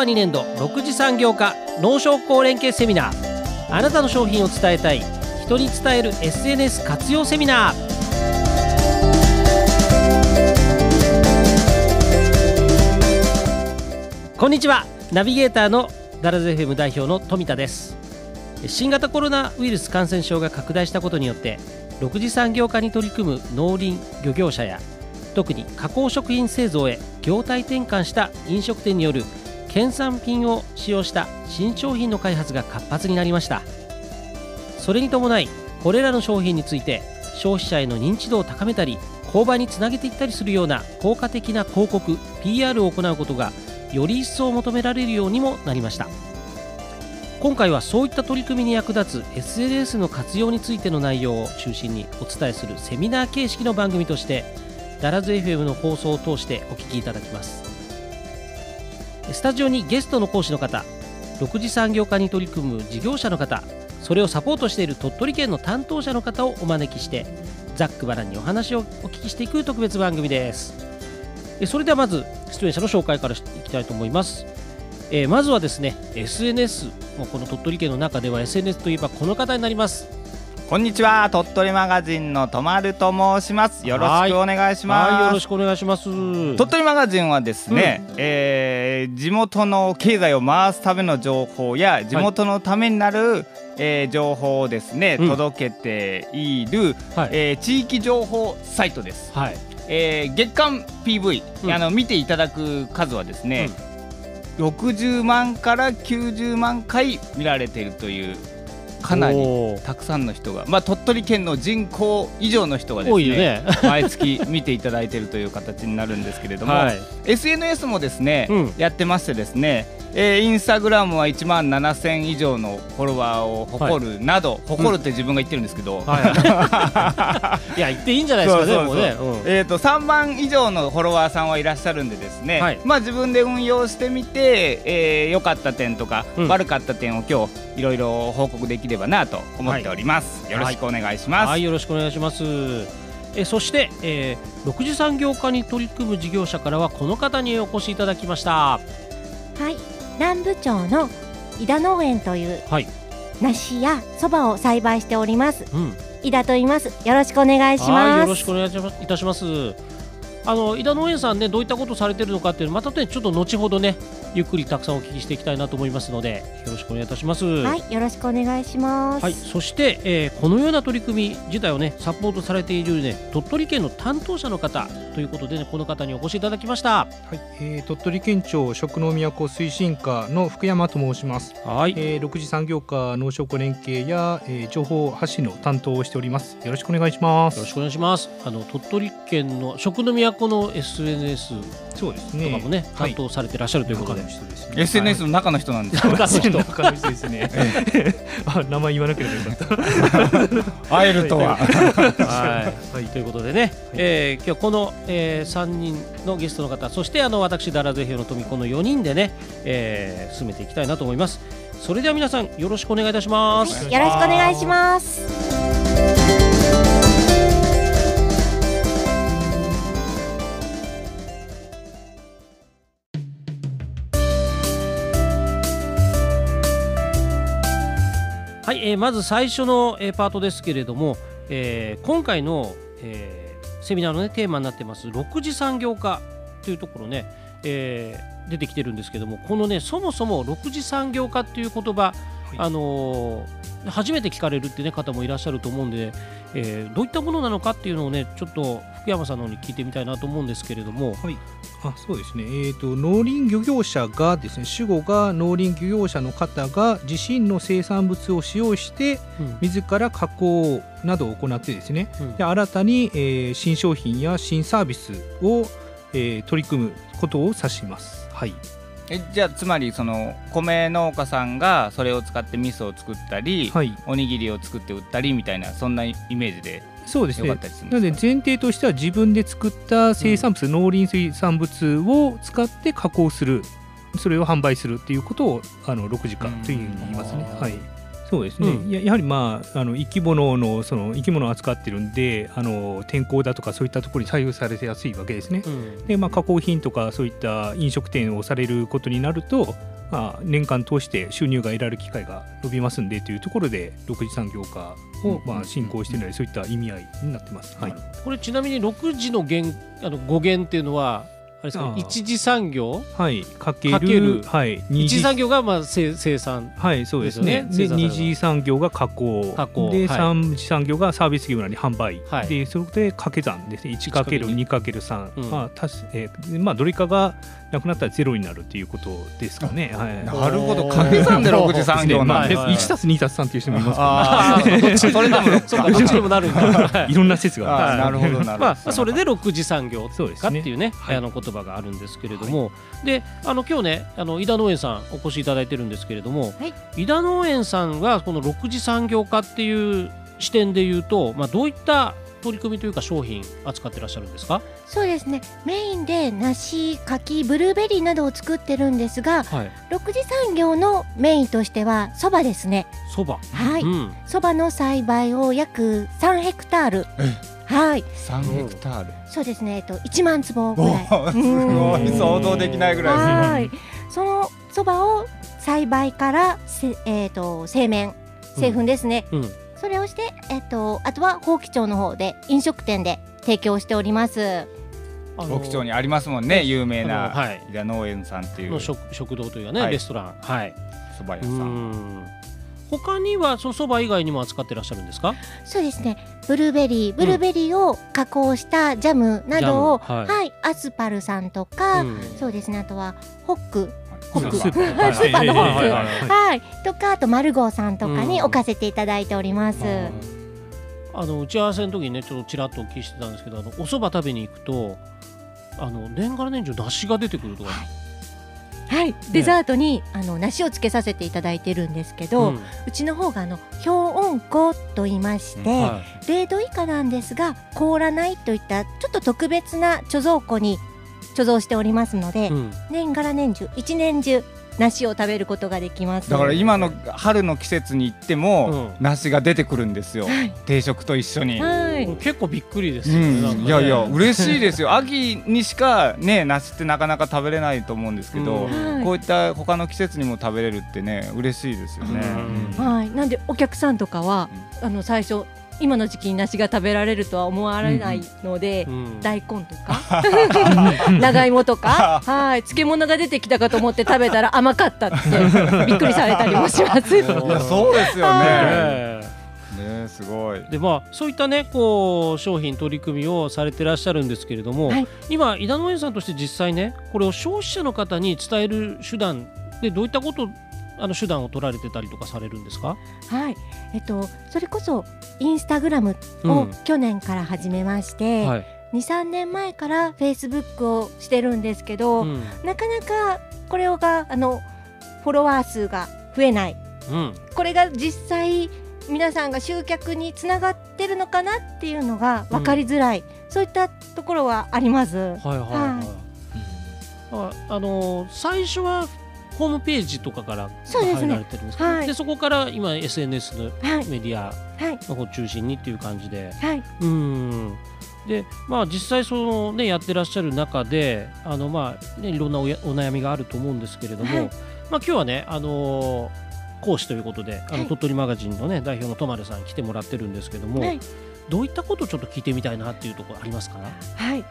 和2年度6次産業化農商工連携セミナー。あなたの商品を伝えたい。人に伝える SNS 活用セミナー。こんにちは。ナビゲーターのダラズ FM 代表の富田です。新型コロナウイルス感染症が拡大したことによって6次産業化に取り組む農林漁業者や特に加工食品製造へ業態転換した飲食店による県産品を使用した新商品の開発が活発になりました。それに伴いこれらの商品について消費者への認知度を高めたり購買につなげていったりするような効果的な広告 PR を行うことがより一層求められるようにもなりました。今回はそういった取り組みに役立つ SNS の活用についての内容を中心にお伝えするセミナー形式の番組としてダラズ FM の放送を通してお聞きいただきます。スタジオにゲストの講師の方6次産業化に取り組む事業者の方それをサポートしている鳥取県の担当者の方をお招きしてざっくばらんにお話をお聞きしていく特別番組です。それではまず出演者の紹介からいきたいと思います。え、まずはですね SNS この鳥取県の中では SNS といえばこの方になります。こんにちは。鳥取マガジンのとまると申します。よろしくお願いします。よろしくお願いします。鳥取マガジンはですね、うん、えー、地元の経済を回すための情報や地元のためになる、はい、えー、情報をですね、うん、届けている、はい、えー、地域情報サイトです、はい。えー、月間 PV、うん、あの見ていただく数はですね、うん、60万から90万回見られているというかなりたくさんの人が、まあ、鳥取県の人口以上の人がですね、ね、毎月見ていただいているという形になるんですけれども、はい、SNS もですね、うん、やってましてですねえー、インスタグラムは1万7000以上のフォロワーを誇るなど、はい、誇るって自分が言ってるんですけど、うん。はい、いや言っていいんじゃないですかねえーと、3万以上のフォロワーさんはいらっしゃるんでですね、はい、まあ、自分で運用してみて良、えー、かった点とか、うん、悪かった点を今日いろいろ報告できればなと思っております、よろしくお願いします、はい。よろしくお願いします。えそして、えー、6次産業化に取り組む事業者からはこの方にお越しいただきました。はい南部町の井田農園という、はい、梨やそばを栽培しております、うん、井田と言います。よろしくお願いします。よろしくお願いいたします。あの井田農園さんねどういったことされてるのかっていうのまたねちょっと後ほどねゆっくりたくさんお聞きしていきたいなと思いますのでよろしくお願いいたします。はいよろしくお願いします。はいそして、えー、このような取り組み自体をねサポートされているね鳥取県の担当者の方ということでねこの方にお越しいただきました。はい、えー、鳥取県庁食の都推進課の福山と申します。はい、えー、6次産業課農食連携や、えー、情報発信の担当をしております。よろしくお願いします。よろしくお願いします。あの鳥取県の食の都の SNS そうですね。とかもね担当されてらっしゃるということで、はい、SNS の中の人なんです。か、中の人。中の人ですね。あ 名前言わなければよかった。会えるとは。はい、はい、ということでね、はい、えー、今日この、えー、3人のゲストの方そしてあの私ダラゼヒの富この4人でね、えー、進めていきたいなと思います。それでは皆さんよろしくお願いいたします、よろしくお願いしますえー、まず最初の、えー、パートですけれども、えー、今回の、えー、セミナーの、ね、テーマになってます6次産業化というところね、えー、出てきてるんですけどもこのねそもそも6次産業化っていう言葉、あのー、初めて聞かれるってね方もいらっしゃると思うんで、えー、どういったものなのかっていうのをねちょっと福山さんの方に聞いてみたいなと思うんですけれども、はい、あそうですね、えーと、農林漁業者がですね主語が農林漁業者の方が自身の生産物を使用して、うん、自ら加工などを行ってですね、うん、で新たに、えー、新商品や新サービスを、えー、取り組むことを指します。はいえじゃあつまりその米農家さんがそれを使って味噌を作ったり、はい、おにぎりを作って売ったりみたいなそんなイメージでそうですね。なので前提としては自分で作った生産物、うん、農林水産物を使って加工する。それを販売するっていうことをあの6時間というふうに言いますね。はいそうですね、うん、ややはり、まあ、あの生き物のその生き物を扱ってるんであの天候だとかそういったところに左右されてやすいわけですね。うん、で、まあ、加工品とかそういった飲食店をされることになると、まあ、年間通して収入が得られる機会が伸びますんでというところで6次産業化をまあ進行しているのでそういった意味合いになってます。はい、これちなみに6次の源あの語源っていうのはあれですか一次産業？はい。かけるはい。一次産業がまあ生生産はいそうですね。で二次産業が加工。加工。で三次産業がサービス業なり販売。でそれで掛け算ですね。一かける二かける三。まあたしえまあどれかがなくなったらゼロになるっていうことですかね。はい、なるほど。掛け算で六次産業なんで一たす二たす三っていう人もいますから。ね。それでもそうかどっちにもなるんだ。い。ろんな説がなるほどなるほど。まあそれで六次産業かっていうねあの言葉があるんですけれども、であの今日ねあの井田農園さんお越しいただいてるんですけれども、井田農園さんがこの六次産業化っていう視点で言うと、まあどういった取り組みというか商品扱ってらっしゃるんですか？そうですね。メインで梨柿ブルーベリーなどを作ってるんですが、はい、6次産業のメインとしてはそばですね。そば。はい。そば、うん、の栽培を約3ヘクタール。はい。三ヘクタール。そうですね。えっと一万坪ぐらい。すごい。想像できないぐらい。はい。そのそばを栽培からせえっ、ー、と製麺製粉ですね。うん、それをして、えっと、あとは宝吉町の方で飲食店で提供しております。宝吉町にありますもんね有名な伊賀農園さんっていう。食食堂というかね、はい、レストラン。はい。蕎麦屋さん。他にはその蕎麦以外にも扱ってらっしゃるんですか？そうですね。ブルーベリー。ブルーベリーを加工したジャムなどを、うん、はい、はい、アスパルさんとか、うん、そうですね。あとはホックホックスーパーのホックはい。とかあとマルゴーさんとかに置かせていただいております。あの打ち合わせの時にねちょっとちらっとお聞きしてたんですけどあのお蕎麦食べに行くとあの年がら年中梨が出てくるとか、はい、デザートにあの梨をつけさせていただいてるんですけど、うん、うちの方があの氷温庫と言いまして、はい、0度以下なんですが凍らないといったちょっと特別な貯蔵庫に貯蔵しておりますので、うん、年がら年中一年中梨を食べることができます。だから今の春の季節に行っても、うん、梨が出てくるんですよ、はい、定食と一緒に、はい、結構びっくりですよねうん。ね、いやいや嬉しいですよ。秋にしかね梨ってなかなか食べれないと思うんですけど、うん、こういった他の季節にも食べれるってね嬉しいですよね、はい。なんでお客さんとかは、あの最初今の時期に梨が食べられるとは思われないので、うん。うん、大根とか 長芋とか はい漬物が出てきたかと思って食べたら甘かったってびっくりされたりもします。いやそうですよね。ねすごい。でまあそういったねこう商品取り組みをされてらっしゃるんですけれども、はい、今井田農園さんとして実際ねこれを消費者の方に伝える手段でどういったことあの手段を取られてたりとかされるんですか？はい。えっとそれこそインスタグラムを去年から始めまして、うんはい、23年前からフェイスブックをしてるんですけど、うん、なかなかこれがあのフォロワー数が増えない、うん、これが実際皆さんが集客につながってるのかなっていうのが分かりづらい、うん、そういったところはあります。はいはいはい、あの最初はホームページとかから入られてるんですけど、ね。はい、でそこから今 SNS のメディアの方中心にっていう感じで、はい、うん。でまあ実際そのねやってらっしゃる中であのまあねいろんなお悩みがあると思うんですけれども、はい、まあ今日はねあのー、講師ということであの鳥取マガジンのね代表のとまるさん来てもらってるんですけども、どういったことをちょっと聞いてみたいなっていうところありますか？はい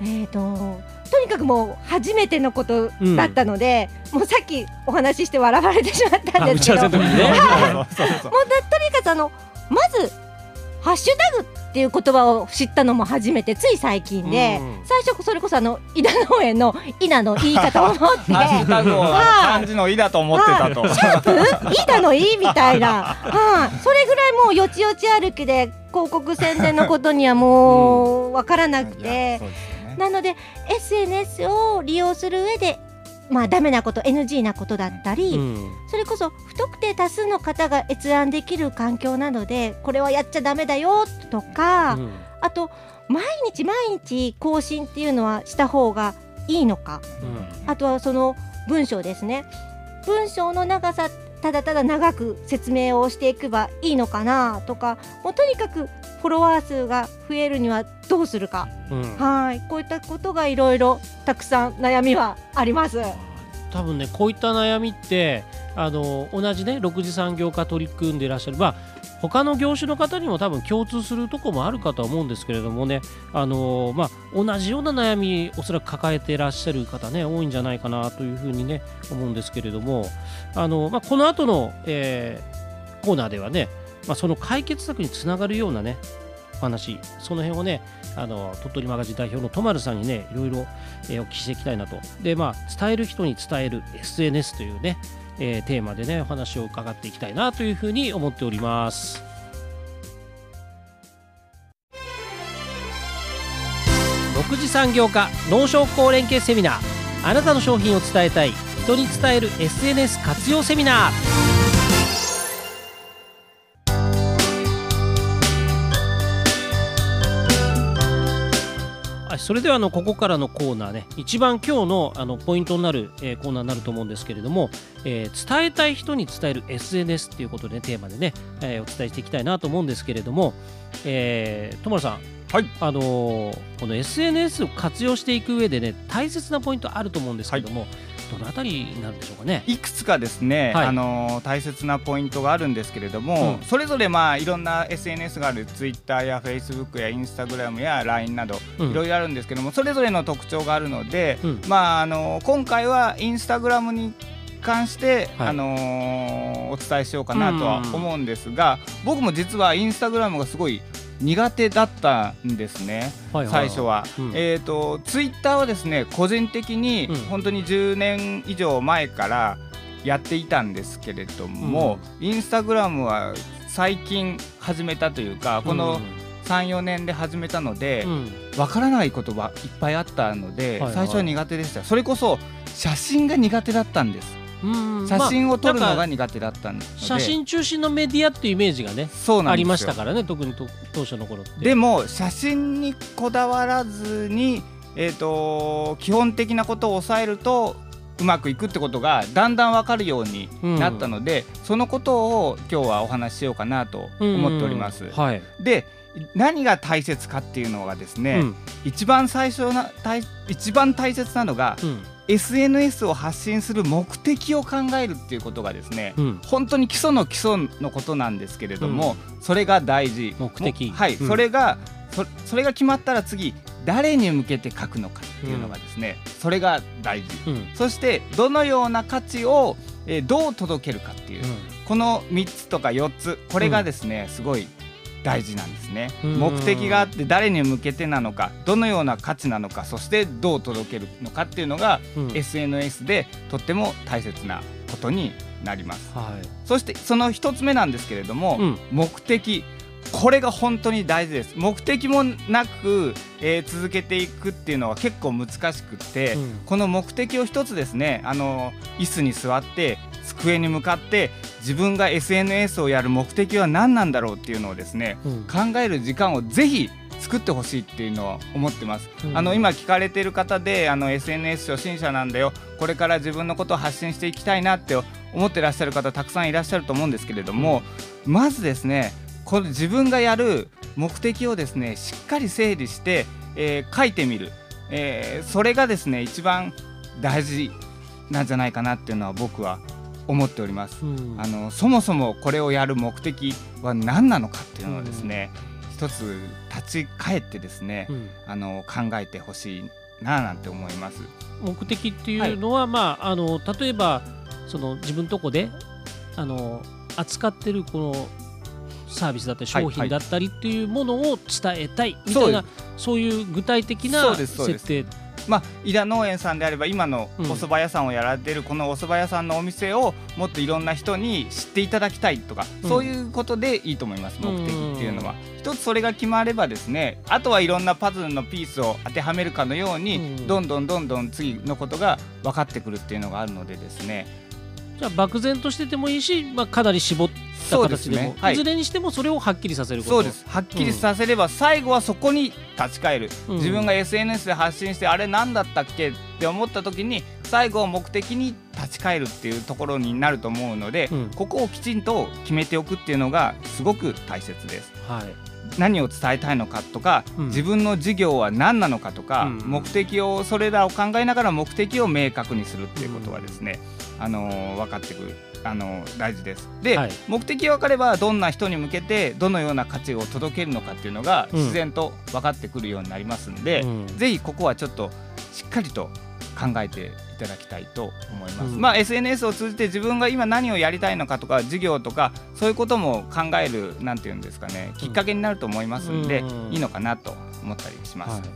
えーと、とにかくもう初めてのことだったので、うん、もうさっきお話しして笑われてしまったんですけど、ね、もうとにかくあのまずハッシュタグっていう言葉を知ったのも初めてつい最近で、うん、最初それこそあの伊田農園の「伊田」の言い方を思って。ハッシュタグを漢字の「伊田」と思ってたと。シャープ？伊田の「い」みたいな、はあ、それぐらいもうよちよち歩きで広告宣伝のことにはもう分からなくて。うんなので SNS を利用する上でまあダメなこと NG なことだったり、うん、それこそ不特定多数の方が閲覧できる環境なのでこれはやっちゃダメだよとか、うん、あと毎日毎日更新っていうのはした方がいいのか、うん、あとはその文章ですね。文章の長さただただ長く説明をしていけばいいのかなとかもうとにかくフォロワー数が増えるにはどうするか、うん、はい。こういったことがいろいろたくさん悩みはあります。多分ねこういった悩みってあの同じね6次産業化取り組んでいらっしゃる、まあ、他の業種の方にも多分共通するところもあるかとは思うんですけれどもね。あの、まあ、同じような悩みおそらく抱えていらっしゃる方ね多いんじゃないかなというふうにね思うんですけれども。あの、まあ、この後の、えー、コーナーではね、まあ、その解決策につながるようなねお話その辺をねあの鳥取マガジン代表のとまるさんにねいろいろ、えー、お聞きしていきたいなと。でまあ伝える人に伝える SNS というね、えー、テーマでねお話を伺っていきたいなというふうに思っております。6次産業化農商工連携セミナー。あなたの商品を伝えたい。人に伝える SNS 活用セミナー。それではあのここからのコーナーね一番今日のあのポイントになる、えー、コーナーになると思うんですけれども、えー、伝えたい人に伝える SNS っていうことで、ね、テーマでね、えー、お伝えしていきたいなと思うんですけれども、えー、友さん。はい、あのー、この SNS を活用していく上でね大切なポイントあると思うんですけども、はいどのあたりなんでしょうかね。いくつかですね、はい、あの大切なポイントがあるんですけれども、うん、それぞれまあいろんな SNS があるツイッターやフェイスブックやインスタグラムや LINE などいろいろあるんですけども、うん、それぞれの特徴があるので、うん、まああの今回はインスタグラムに関して、はい、あのー、お伝えしようかなとは思うんですが、僕も実はインスタグラムがすごい苦手だったんですね、はいはい。はい、最初は。うん、えっ、ー、とツイッターはですね個人的に本当に10年以上前からやっていたんですけれども、うん、インスタグラムは最近始めたというかこの34年で始めたのでわ、うん、からないことがいっぱいあったので、はいはい、最初は苦手でした。それこそ写真が苦手だったんです写真を撮るのが苦手だったんで、まあ、写真中心のメディアっていうイメージがねありましたからね特に当初の頃って。でも写真にこだわらずに、えーと、基本的なことを抑えるとうまくいくってことがだんだん分かるようになったので、うん、そのことを今日はお話ししようかなと思っております。はい、で何が大切かっていうのがですね、うん、一番最初な一番大切なのが、うん SNS を発信する目的を考えるっていうことがですね、うん、本当に基礎の基礎のことなんですけれども、うん、それが大事。目的。はい、うん、それがそそれが決まったら次誰に向けて書くのかっていうのがですね、それが大事、そしてどのような価値を、えー、どう届けるかっていう、この3つとか4つこれがですね、すごい大事なんですね。目的があって誰に向けてなのかどのような価値なのかそしてどう届けるのかっていうのが、うん、SNS でとっても大切なことになります、はい、そしてその1つ目なんですけれども、うん、目的。これが本当に大事です。目的もなく、えー、続けていくっていうのは結構難しくって、うん、この目的を一つですねあの椅子に座って机に向かって自分が SNS をやる目的は何なんだろうっていうのをですね、うん、考える時間をぜひ作ってほしいっていうのは思ってます、うん、あの今聞かれている方であの SNS 初心者なんだよこれから自分のことを発信していきたいなって思ってらっしゃる方たくさんいらっしゃると思うんですけれども、うん、まずですねこの自分がやる目的をですねしっかり整理して、えー、書いてみる、えー、それがですね一番大事なんじゃないかなっていうのは僕は思っております、うん、あのそもそもこれをやる目的は何なのかっていうのをですね、うん、一つ立ち返ってですね、うん、あの考えてほしいななんて思います。目的っていうのは、はい、まああの例えばその自分とこであの扱ってるこのサービスだったり商品だったりっていうものを伝えたいみたいな、はいはい、そういう具体的な設定まあ、井田農園さんであれば今のお蕎麦屋さんをやられてるこのお蕎麦屋さんのお店をもっといろんな人に知っていただきたいとか、うん、そういうことでいいと思います目的っていうのは。一つそれが決まればですねあとはいろんなパズルのピースを当てはめるかのように、どんどんどんどん次のことが分かってくるっていうのがあるのでですねじゃあ漠然としててもいいし、まあ、かなり絞った形でも、ね。はい、いずれにしてもそれをはっきりさせるそうです。はっきりさせれば、最後はそこに立ち返る、うん、自分が SNS で発信してあれ何だったっけって思った時に最後目的に立ち返るっていうところになると思うので、うん、ここをきちんと決めておくっていうのがすごく大切です。はい。何を伝えたいのかとか、うん、自分の事業は何なのかとか、うん、目的をそれらを考えながら目的を明確にするっていうことはですね、うん、あの分かってくる。あの大事です。で、はい、目的が分かればどんな人に向けてどのような価値を届けるのかっていうのが自然と分かってくるようになりますんで、うん、ぜひここはちょっとしっかりと考えていただきたいと思います。うん、まあ SNS を通じて自分が今何をやりたいのかとか事業とかそういうことも考えるなんていうんですかねきっかけになると思いますんで、うん、いいのかなと思ったりします。は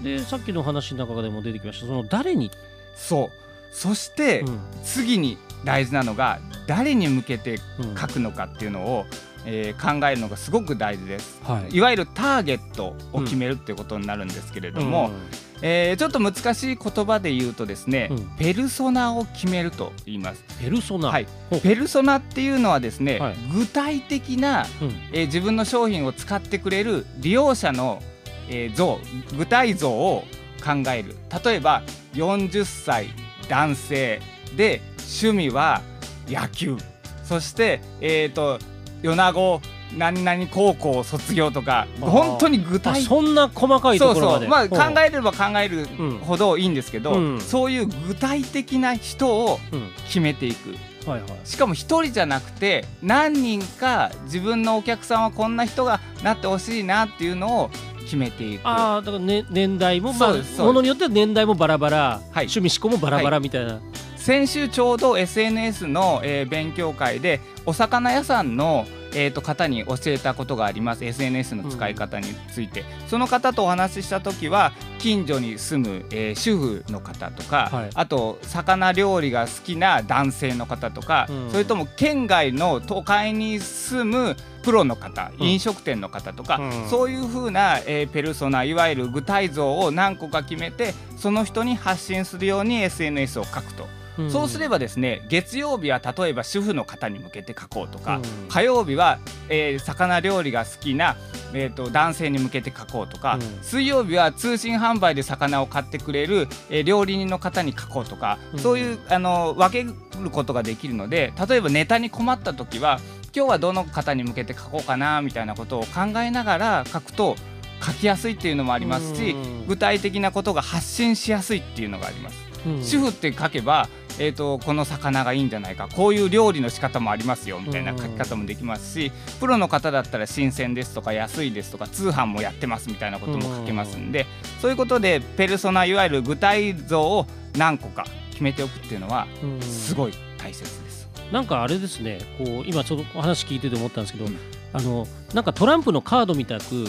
い、でさっきの話の中でも出てきましたその誰に？そうそして次に大事なのが誰に向けて書くのかっていうのを、えー、考えるのがすごく大事です、はい、いわゆるターゲットを決めるっていうことになるんですけれども、うん。えー、ちょっと難しい言葉で言うとですね、うん、ペルソナを決めると言います。ペルソナ、はい、ペルソナっていうのはですね、はい、具体的な、うん、えー、自分の商品を使ってくれる利用者の、えー、像具体像を考える。例えば40歳男性。で趣味は野球。そして、えーと米子何々高校卒業とか本当に具体そんな細かいところまで。まあ、考えれば考えるほどいいんですけど、うん、そういう具体的な人を決めていく、うんはいはい、しかも一人じゃなくて何人か自分のお客さんはこんな人がなってほしいなっていうのを決めていく。ああだから、ね、年代も、まあ、ものによっては年代もバラバラ、はい、趣味思考もバラバラみたいな。はい先週ちょうど SNS の、えー、勉強会でお魚屋さんのえー、と方に教えたことがあります。SNS の使い方について、うん、その方とお話しした時は近所に住む、えー、主婦の方とか、はい、あと魚料理が好きな男性の方とか、うん、それとも県外の都会に住むプロの方、うん、飲食店の方とか、そういうふうな、えー、ペルソナいわゆる具体像を何個か決めてその人に発信するように SNS を書くと。そうすればですね月曜日は例えば主婦の方に向けて書こうとか、うん、火曜日は、えー、魚料理が好きな、えーと、男性に向けて書こうとか、うん、水曜日は通信販売で魚を買ってくれる、えー、料理人の方に書こうとか、うん、そういうあの分けることができるので例えばネタに困った時は今日はどの方に向けて書こうかなみたいなことを考えながら書くと書きやすいっていうのもありますし具体的なことが発信しやすいっていうのがあります。主婦って書けばえーと、この魚がいいんじゃないかこういう料理の仕方もありますよみたいな書き方もできますし、プロの方だったら新鮮ですとか安いですとか通販もやってますみたいなことも書けますんで、そういうことでペルソナいわゆる具体像を何個か決めておくっていうのはすごい大切です。なんかあれですねこう今ちょっとお話聞いてて思ったんですけど、うん、あのなんかトランプのカードみたく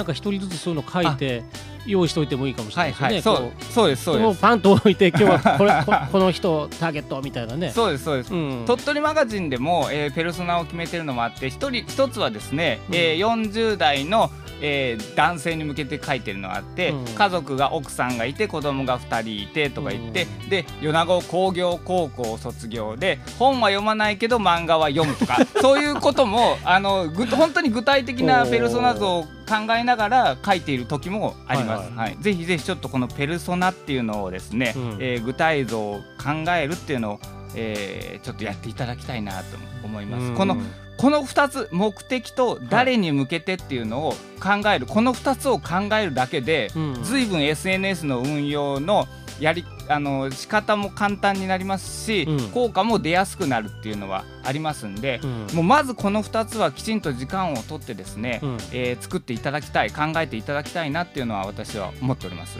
なんか一人ずつそういうの書いて用意しておいてもいいかもしれないですね。はいはい、そうそうですそうです。パンと置いて今日はこれ この人ターゲットみたいなね。そうですそうです。うん、鳥取マガジンでも、えー、ペルソナを決めてるのもあって一人一つはですね、うん、えー、40代のえー、男性に向けて書いてるのがあって、うん、家族が奥さんがいて子供が2人いてとか言って、うん、で米子工業高校卒業で本は読まないけど漫画は読むとか そういうこともあのぐ本当に具体的なペルソナ像を考えながら書いている時もあります。はい、はい。はい、ぜひぜひちょっとこのペルソナっていうのをですね、うん、えー、具体像を考えるっていうのをえー、ちょっとやっていただきたいなと思います。このこの2つ目的と誰に向けてっていうのを考える、はい、この2つを考えるだけで、うん、随分 SNS の運用のやりあの仕方も簡単になりますし、うん、効果も出やすくなるっていうのはありますんで、うん、もうまずこの2つはきちんと時間をとってですね、うん、えー、作っていただきたい考えていただきたいなっていうのは私は思っております。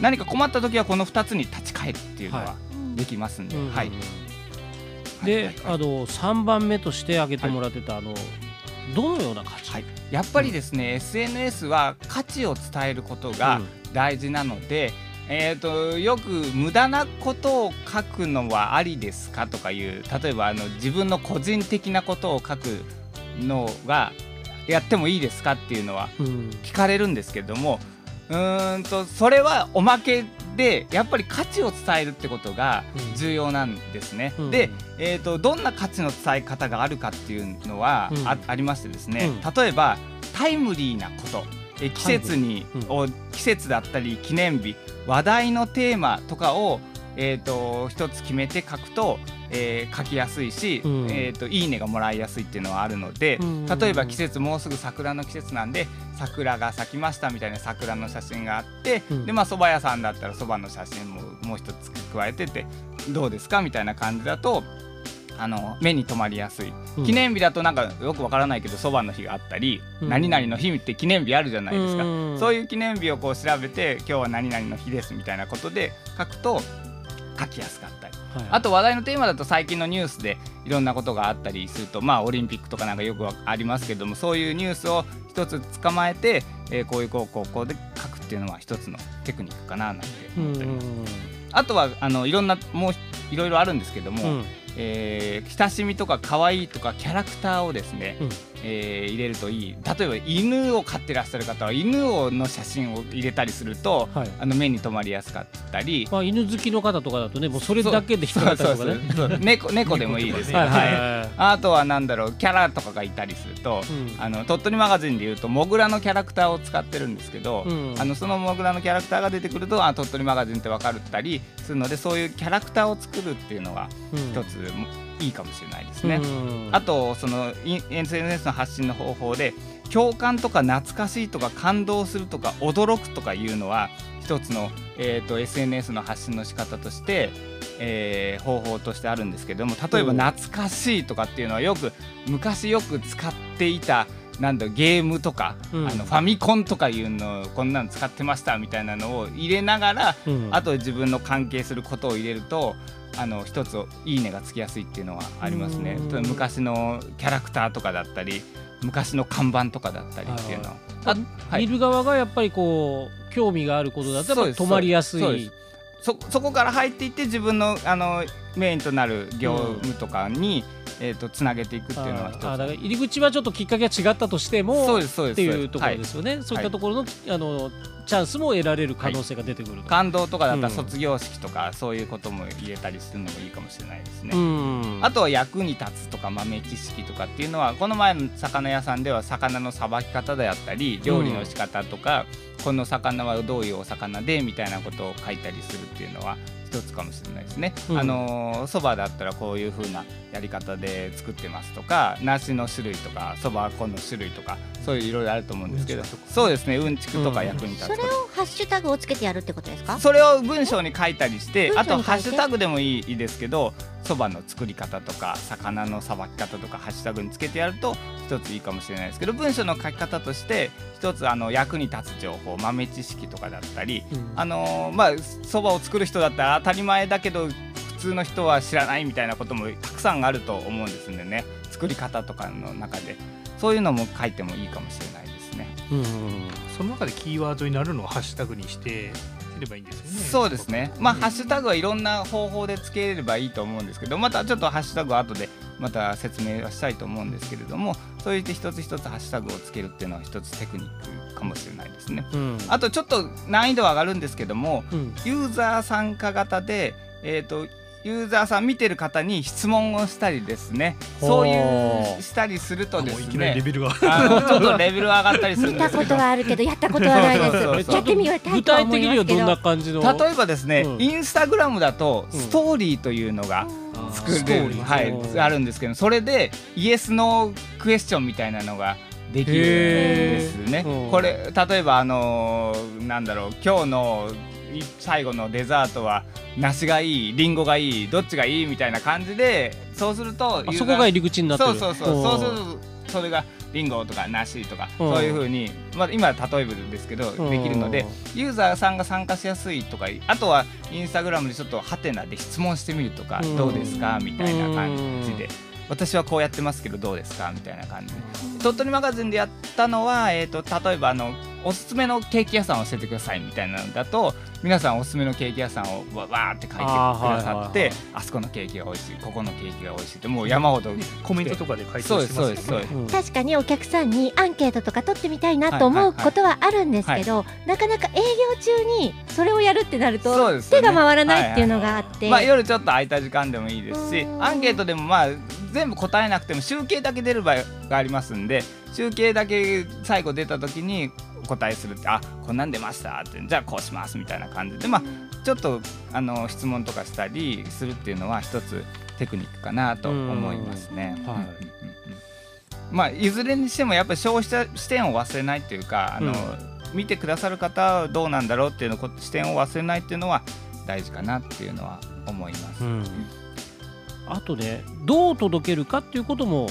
何か困った時はこの2つに立ち返るっていうのはできますんで、はい、はいで、あの3番目として挙げてもらってた、あのどのような価値、はい、やっぱりですね、うん、SNS は価値を伝えることが大事なので、うん、えーと、よく無駄なことを書くのはありですかとかいう例えばあの自分の個人的なことを書くのがやってもいいですかっていうのは聞かれるんですけども、うん、うんとそれはおまけでやっぱり価値を伝えるってことが重要なんですね。うん、で、えーと、どんな価値の伝え方があるかっていうのはあうん、ありましてですね、例えばタイムリーなこと。え季節に、はい、季節だったり記念日話題のテーマとかをえー、と一つ決めて書くと、えー書きやすいし、うん。えー、といいねがもらいやすいっていうのはあるので、うん。例えば季節もうすぐ桜の季節なんで桜が咲きましたみたいな桜の写真があって、うん。でまあ蕎麦屋さんだったら蕎麦の写真ももう一つ加えててどうですかみたいな感じだとあの目に留まりやすい、うん。記念日だとなんかよくわからないけど蕎麦の日があったり、うん。何々の日って記念日あるじゃないですか、うん。そういう記念日をこう調べて今日は何々の日ですみたいなことで書くと書きやすかった。りはいあと話題のテーマだと最近のニュースでいろんなことがあったりするとまあオリンピックとかなんかよくありますけどもそういうニュースを一つ捕まえて、えーこういうこうこうこうで書くっていうのは一つのテクニックかななんてうん。思っております。あとはあのいろんなもういろいろあるんですけども、うん。えー親しみとか可愛いとかキャラクターをですね、うんえー入れるといい。例えば犬を飼ってらっしゃる方は犬をの写真を入れたりするとはい。あの目に留まりやすかったり。まあ、犬好きの方とかだとねもうそれだけで引ったりとかね。猫猫でもいいですよ、はい。はいあとはなんだろうキャラとかがいたりすると、うん。あの鳥取マガジンでいうとモグラのキャラクターを使ってるんですけど、うん。あのそのモグラのキャラクターが出てくるとあ鳥取マガジンって分かるったりするのでそういうキャラクターを作るっていうのがうん。一ついいかもしれないですね。うん。あとその SNS の発信の方法で共感とか懐かしいとか感動するとか驚くとかいうのは一つの、えー、と SNS の発信の仕方として、えー方法としてあるんですけども例えばうん。懐かしいとかっていうのはよく昔よく使っていたなんだゲームとか、うん。あのファミコンとかいうのをこんなの使ってましたみたいなのを入れながらうん。あと自分の関係することを入れるとあの一ついいねがつきやすいっていうのはありますね。昔のキャラクターとかだったり昔の看板とかだったりっていうのは。あはい。見る側がやっぱりこう興味があることだったら止まりやすい。そこから入っていって自分のあのメインとなる業務とかに、えー、とつなげていくっていうのは一つ。あーだから入り口はちょっときっかけが違ったとしてもそうですそうですっていうところはいですよね、そういったところの,、あのチャンスも得られる可能性が出てくると。感動とかだったらうん。卒業式とか、そういうことも入れたりするのもいいかもしれないですね。うん。あとは役に立つとか豆知識とかっていうのはこの前の魚屋さんでは魚のさばき方であったり料理の仕方とか、この魚はどういうお魚でみたいなことを書いたりするっていうのは一つかもしれないですね。うん。あのそばだったらこういう風なやり方で作ってますとか梨の種類とかそば粉の種類とかそういういろいろあると思うんですけど。そうですね。うんちくとかうん。役に立つそれことをハッシュタグをつけてやるってことですか？それを文章に書いたりしてあとハッシュタグでもいいですけどそばの作り方とか魚のさばき方とかハッシュタグにつけてやると一ついいかもしれないですけど文章の書き方として一つあの役に立つ情報豆知識とかだったりうん。あのーまあそばを作る人だったら当たり前だけど普通の人は知らないみたいなこともたくさんあると思うんですんでね。作り方とかの中で。そういうのも書いてもいいかもしれないですね。うん。その中でキーワードになるのをハッシュタグにしてすればいいんですよね。そうですね。まあ、うんハッシュタグはいろんな方法でつければいいと思うんですけど、またちょっとハッシュタグは後でまた説明はしたいと思うんですけれども、そういって一つ一つハッシュタグをつけるっていうのは一つテクニックかもしれないですね。うんあとちょっと難易度は上がるんですけども、うんユーザー参加型で、えっ、と、ユーザーさん見てる方に質問をしたりですね、そういほううしたりするとですもういきなりレね、ベルが。ちょっとレベル上がったりするん見たこと。はあるけどやったことはないそうそうそう。ですやってみようたい具体的にはどどんな感じの？例えばですね、うんインスタグラムだとうんストーリーというのが作ストーリー。る、はいう。んあるんですけどそれでイエス・ノークエスチョンみたいなのができるんですね。これ例えばあのーなんだろう今日のい最後のデザートは梨がいいリンゴがいいどっちがいいみたいな感じでそうするとそこが入り口になってる。そうそうそうそうするとそれがリンゴとか梨とかうん。そういうふうに、まあ、今は例えばですけどできるのでユーザーさんが参加しやすいとかあとはインスタグラムでちょっとハテナで質問してみるとか、うん。どうですかみたいな感じで、私はこうやってますけどどうですかみたいな感じで。鳥取マガジンでやったのは、えー、と例えばあのおすすめのケーキ屋さんを教えてくださいみたいなのだと皆さんおすすめのケーキ屋さんをわわーって書いてくださってああ,、ーはいはいはい。そこのケーキが美味しい。ここのケーキが美味しい。ってもう山ほどコメントとかで回そう答ですそうですそうですしてます。よね。うん。確かにお客さんにアンケートとか取ってみたいなと思うことはあるんですけど、なかなか営業中にそれをやるってなると、手が回らないっていうのがあって、まあ、夜ちょっと空いた時間でもいいですしうん。アンケートでもまあ全部答えなくても集計だけ出る場合がありますんで集計だけ最後出た時にお答えするってあこんなん出ましたってじゃあこうしますみたいな感じでまあちょっとあの質問とかしたりするっていうのは一つテクニックかなと思いますね。はい、まあ、いずれにしてもやっぱり消費者視点を忘れないっていうかあの、うん、見てくださる方はどうなんだろうっていうの視点を忘れないっていうのは大事かなっていうのは思います。うん、あとねどう届けるかっていうことも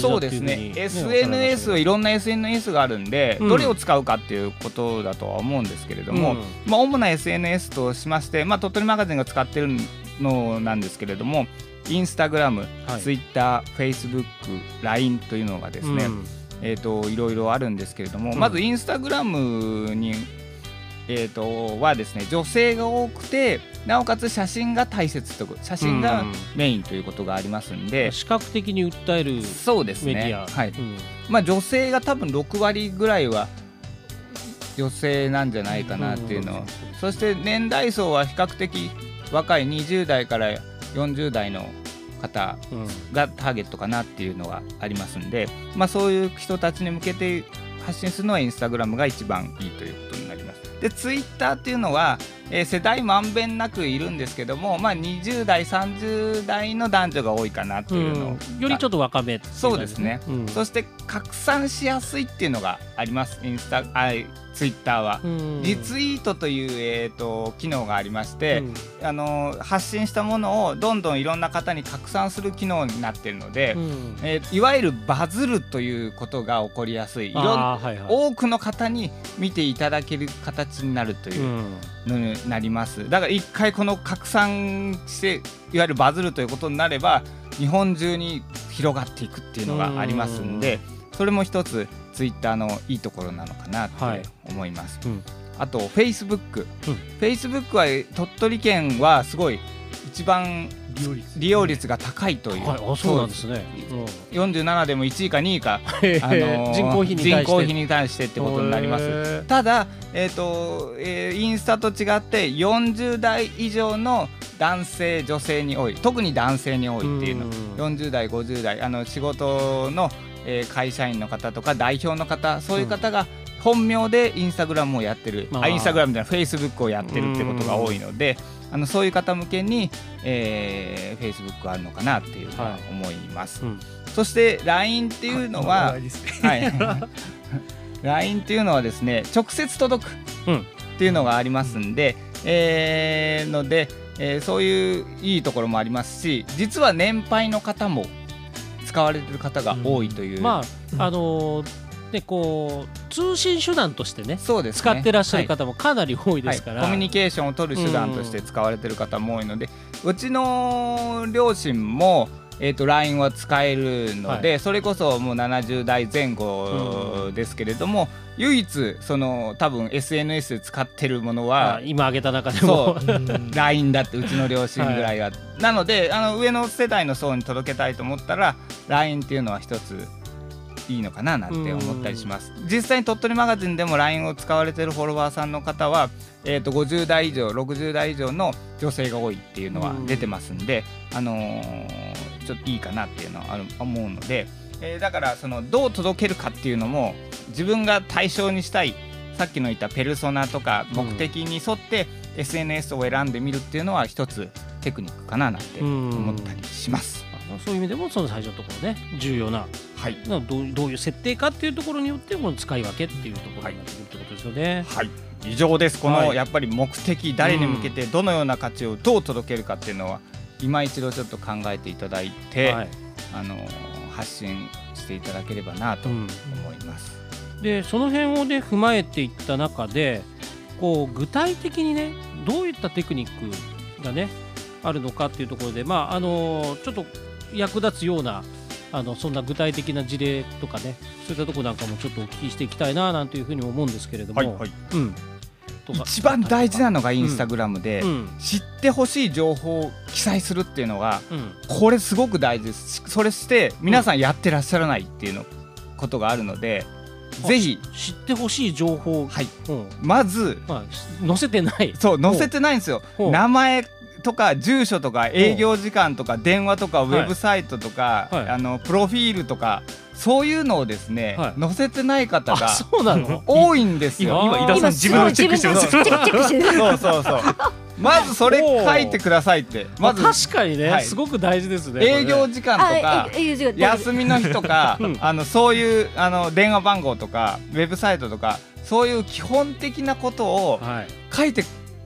そうですね。SNS はいろんな SNS があるんで、うん、どれを使うかっていうことだとは思うんですけれども、うん、まあ、主な SNS としまして、まあ、鳥取マガジンが使ってるのなんですけれどもインスタグラム、ツイッター、フェイスブック、LINE というのがですね、うん、えーと、いろいろあるんですけれども、まずインスタグラムにえーと、はですね女性が多くてなおかつ写真が大切と写真がメインということがありますんで、うん、視覚的に訴えるそうですね。はい、うん、まあ、女性が多分6割ぐらいは女性なんじゃないかなっていうの、うん、そして年代層は比較的若い20代から40代の方がターゲットかなっていうのがありますんで、まあ、そういう人たちに向けて発信するのはインスタグラムが一番いいということになります。でツイッターっていうのは、えー、世代まんべんなくいるんですけども、まあ、20代30代の男女が多いかなっていうの、うん、よりちょっと若め、ね、そうですね、うん、そして拡散しやすいっていうのがあります。インスタあツイッターは、リツイートという、えーと、機能がありまして、うん、あの発信したものをどんどんいろんな方に拡散する機能になっているので、うん、えー、いわゆるバズるということが起こりやすい。いろん、はいはい、多くの方に見ていただける形になるというのになります。だから一回この拡散していわゆるバズるということになれば日本中に広がっていくっていうのがありますんで。それも一つツイッターのいいところなのかなって思います。はいうん、あとフェイスブック、フェイスブックは鳥取県はすごい一番利用率。が高いという、はい、あそうなんですね、うん、47でも1位か2位か、あの人口比に人口比に対してってことになります。ただ、えーとえー、インスタと違って40代以上の男性女性に多い。特に男性に多いっていうの。40代50代あの仕事のえー、会社員の方とか代表の方そういう方が本名でインスタグラムをやってる、うん、あインスタグラムじゃないフェイスブックをやってるってことが多いのであのそういう方向けに、えェイスブックあるのかなっていうふうに思います、はいうん、そして LINE っていうのは、はい、LINE っていうのはですね直接届くっていうのがありますんで、うん、えー、ので、えー、そういういいところもありますし実は年配の方も使われてる方が多いという、うん、まああのーでこう通信手段としてねそうです、ね、使ってらっしゃる方もかなり多いですから、はいはい、コミュニケーションを取る手段として使われてる方も多いので、うちの両親も、えーと、LINE は使えるので、はい、それこそもう70代前後ですけれども、うん、唯一その多分 SNS で使ってるものは今挙げた中でも。LINE だってうちの両親ぐらいは、なのであの上の世代の層に届けたいと思ったら LINE っていうのは一ついいのかななんて思ったりします。実際に鳥取マガジンでも LINE を使われてるフォロワーさんの方は、えー、と50代以上60代以上の女性が多いっていうのは出てますんで、あのー、ちょっといいかなっていうのは思うので、えー、だからそのどう届けるかっていうのも自分が対象にしたいさっきの言ったペルソナとか目的に沿って SNS を選んでみるっていうのは一つテクニックかななんて思ったりします。そういう意味でもその最初のところね重要な、はい、どうどういう設定かっていうところによってこの使い分けっていうところになってくるってことですよね。はい、以上です。この、やっぱり目的誰に向けてどのような価値をどう届けるかっていうのは、今一度ちょっと考えていただいて、はい、あの発信していただければなと思います。うん、でその辺をね踏まえていった中でこう具体的にねどういったテクニックがねあるのかっていうところで、まああのちょっと役立つようなあのそんな具体的な事例とかねそういったところなんかもちょっとお聞きしていきたいななんていうふうに思うんですけれども、はいはい、うん、一番大事なのがインスタグラムで、うん、知ってほしい情報を記載するっていうのが、うん、これすごく大事です。それして皆さんやってらっしゃらないっていうのことがあるので、ぜひ。知ってほしい情報、はい。まず、まあ、載せてない。そう載せてないんですよ。名前とか住所とか営業時間とか電話とかウはい。ェブサイトとか、はい。あのプロフィールとかそういうのをですね、はい。載せてない方あがそうなの？多いんです今よ。今井田さん自分のチェックしてますそうそうそう。まずそれ書いてくださいって。まず確かにね、はい。すごく大事ですね営業こ時間とか休みの日とか、うん。あのそういうあの電話番号とかウェブサイトとかそういう基本的なことを書いて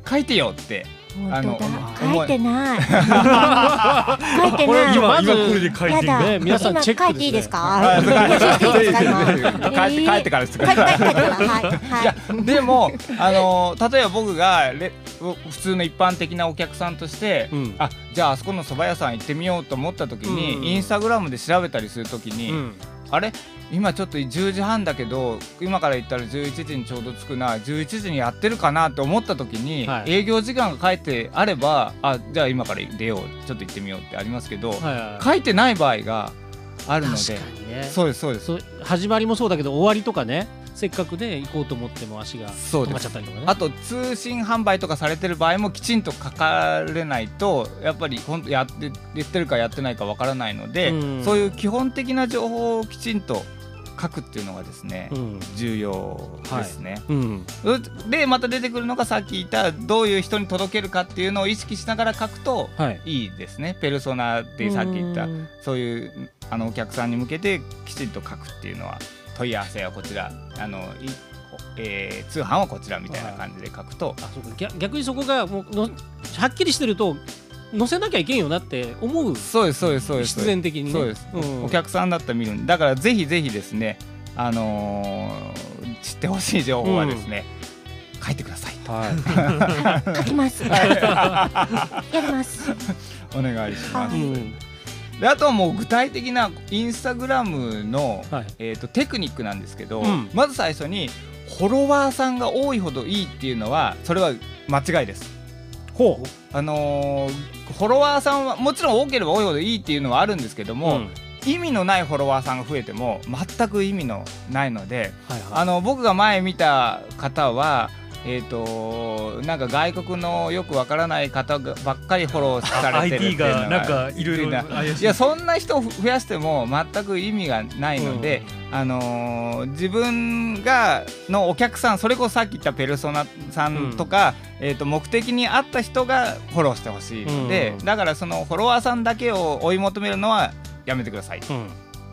書いてよって本当だ。書いてない。書いてない。今まず今これで書いて皆さんチェックでいていいですか？あそう練習していいですか今帰ってから。してく書ださいいて書いてから。はいい。はやいでもあの例えば僕がレ普通の一般的なお客さんとして、うん。あじゃああそこの蕎麦屋さん行ってみようと思った時に、うん。インスタグラムで調べたりする時に、うん。あれ？今ちょっと10時半だけど今から行ったら11時にちょうど着くな11時にやってるかなって思った時に、はい。営業時間が書いてあればあじゃあ今から出ようちょっと行ってみようってありますけど、はいはい書いてない場合があるので。ね。そうですそうです。始まりもそうだけど終わりとかね。せっかくね行こうと思っても足が止まっちゃったりとかね。あと通信販売とかされてる場合もきちんと書かれないとやっぱり本当やって言ってるかやってないかわからないので、うん。そういう基本的な情報をきちんと書くっていうのがですね、うん。重要ですね。うん。でまた出てくるのがさっき言ったどういう人に届けるかっていうのを意識しながら書くとはい。いいですね。ペルソナってさっき言ったうん。そういうあのお客さんに向けてきちんと書くっていうのは問い合わせはこちら。あのい、えー通販はこちらみたいな感じで書くと、あそうか。逆逆にそこがもうのはっきりしてると載せなきゃいけんよなって思う。そうですそうですそうです。必然的にね。そうです、ん。お客さんだったら見るだからぜひぜひですねあのー知ってほしい情報はですね、書いてくださいと。はい。書きます。やります。お願いします。うんであとはもう具体的なインスタグラムの、はい。えー、とテクニックなんですけど、うん。まず最初にフォロワーさんが多いほどいいっていうのはそれは間違いです。ほう。あのーフォロワーさんはもちろん多ければ多いほどいいっていうのはあるんですけども、ん。意味のないフォロワーさんが増えても全く意味のないのではいはい。あの僕が前見た方はえー、となんか外国のよくわからない方がばっかりフォローされてるっていうのがなんかいろいろいい。やそんな人を増やしても全く意味がないので、あのー自分がのお客さんそれこそさっき言ったペルソナさんとか、えー、と目的に合った人がフォローしてほしいので、うん。だからそのフォロワーさんだけを追い求めるのはやめてください。うん。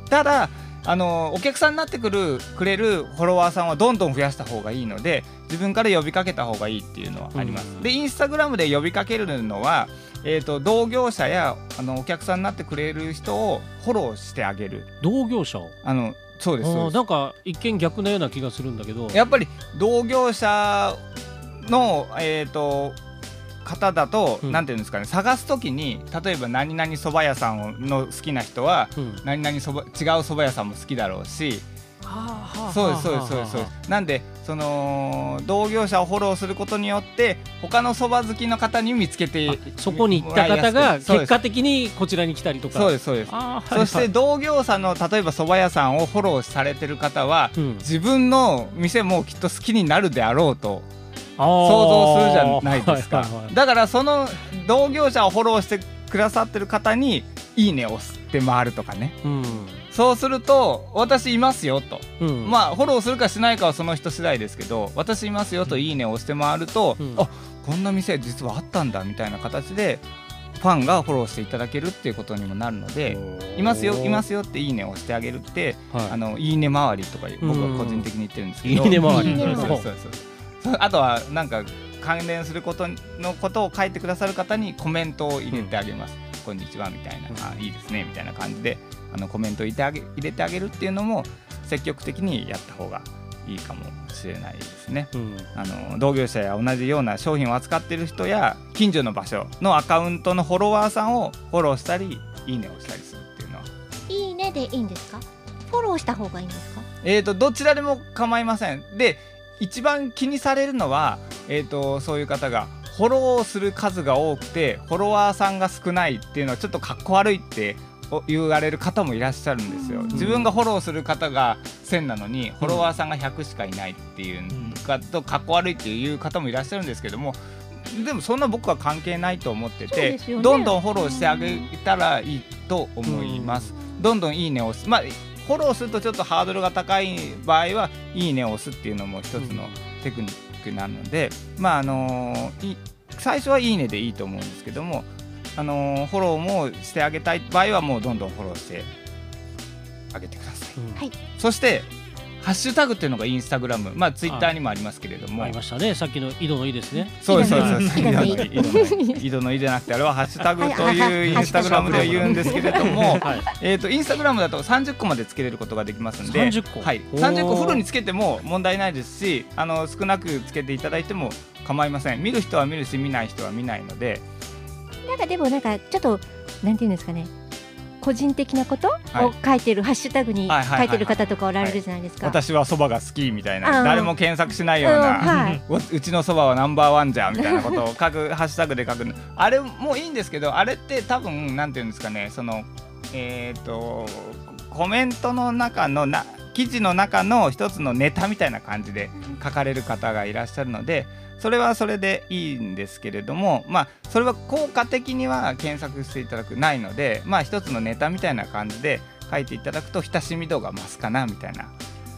ただあのお客さんになってくるくれるフォロワーさんはどんどん増やした方がいいので自分から呼びかけた方がいいっていうのはあります。うん。でインスタグラムで呼びかけるのは、えー、と同業者やあのお客さんになってくれる人をフォローしてあげる。同業者を？あのそうですあそうです。ーなんか一見逆なような気がするんだけど。やっぱり同業者の、えー、と方だと、うん。なんていうんですかね探す時に例えば何々そば屋さんをの好きな人はうん。何々そば違う蕎麦屋さんも好きだろうしはあそうですそうですそうですそうです。なんでその同業者をフォローすることによって他のそば好きの方に見つけてあそこに行った方が結果的にこちらに来たりとか。そうですそうです。そして同業者の例えば蕎麦屋さんをフォローされてる方はうん。自分の店もきっと好きになるであろうと想像するじゃないですか。はいはいはい。だからその同業者をフォローしてくださってる方に「いいね」を押して回るとかね。うん。そうすると「私いますよ」と。うん。まあフォローするかしないかはその人次第ですけど私いますよと「いいね」を押して回ると、うん。あこんな店実はあったんだみたいな形でファンがフォローしていただけるっていうことにもなるので「いますよいますよ」って「いいね」を押してあげるってはい。あのいいね回りとか僕は個人的に言ってるんですけど。いいね回り。そうそうそう あとはなんか関連することのことを書いてくださる方にコメントを入れてあげます、こんにちはみたいな、うん。あいいですねみたいな感じであのコメントを入れてあげ入れてあげるっていうのも積極的にやった方がいいかもしれないですね。うん。あの同業者や同じような商品を扱っている人や近所の場所のアカウントのフォロワーさんをフォローしたりいいねをしたりするっていうのは。いいねでいいんですか？フォローした方がいいんですか？えー、とどちらでも構いません。で一番気にされるのは、えー、とそういう方がフォローする数が多くてフォロワーさんが少ないっていうのはちょっとかっこ悪いってお言われる方もいらっしゃるんですよ。自分がフォローする方が1000なのにフォロワーさんが100しかいないっていうかとかっこ悪いっていう方もいらっしゃるんですけどもでもそんな僕は関係ないと思ってて、ねどんどんフォローしてあげたらいいと思います。どんどんいいねを。まあフォローするとちょっとハードルが高い場合はいいねを押すっていうのも一つのテクニックなので、まああのい最初はいいねでいいと思うんですけども、あのフォローもしてあげたい場合はもうどんどんフォローしてあげてください。うんはいそしてハッシュタグっていうのがインスタグラム、まあツイッターにもありますけれども、ありましたねさっきの井戸の井ですねそうですそうです。井戸の井井戸の井じゃなくてあれはハッシュタグというインスタグラムでは言うんですけれども、はいえっとインスタグラムだと30個までつけれることができますんで、30個はい、おー30個フルにつけても問題ないですし、あの少なくつけていただいても構いません。見る人は見るし見ない人は見ないので、なんかでもなんかちょっとなんていうんですかね個人的なことはいを書いてる、ハッシュタグにはいはいはいはい書いてる方とかおられるじゃないですか。私はそばが好きみたいあなー誰も検索しないよううんな。はい。おうちのそばはナンバーワンじゃみたいなことを書くハッシュタグで書くあれもいいんですけどあれって多分なんていうんですかねそのえっ、とコメントの中のな記事の中の一つのネタみたいな感じで書かれる方がいらっしゃるのでそれはそれでいいんですけれどもまあそれは効果的には検索していただくないのでまあ一つのネタみたいな感じで書いていただくと親しみ度が増すかなみたいな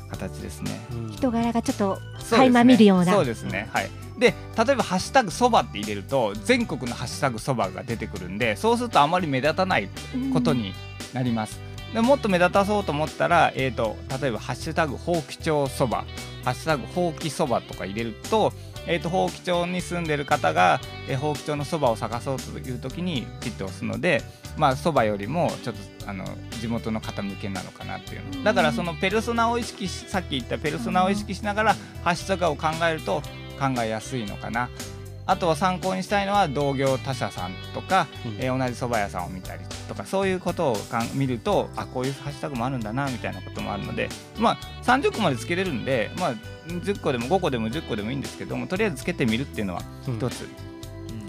形ですね。うん。人柄がちょっと垣間見るような。そうですね。はい。で例えば「ハッシュタグそば」って入れると全国の「ハッシュタグそば」が出てくるんでそうするとあまり目立たないことになります、でもっと目立たそうと思ったら、えー、と例えば「ハッシュタグほうき町そば」「ハッシュタグほうきそば」とか入れると,、えー、とほうき町に住んでる方が、えー、ほうき町のそばを探そうという時にピッと押すのでまあそばよりもちょっとあの地元の方向けなのかなっていうの。だからそのペルソナを意識しさっき言ったペルソナを意識しながらハッシュタグを考えると考えやすいのかなあとは参考にしたいのは同業他社さんとか、うん。えー同じ蕎麦屋さんを見たりとかそういうことをかん見るとあこういうハッシュタグもあるんだなみたいなこともあるのでまあ30個までつけれるんでまあ10個でも5個でも10個でもいいんですけどもとりあえずつけてみるっていうのはうん。一つ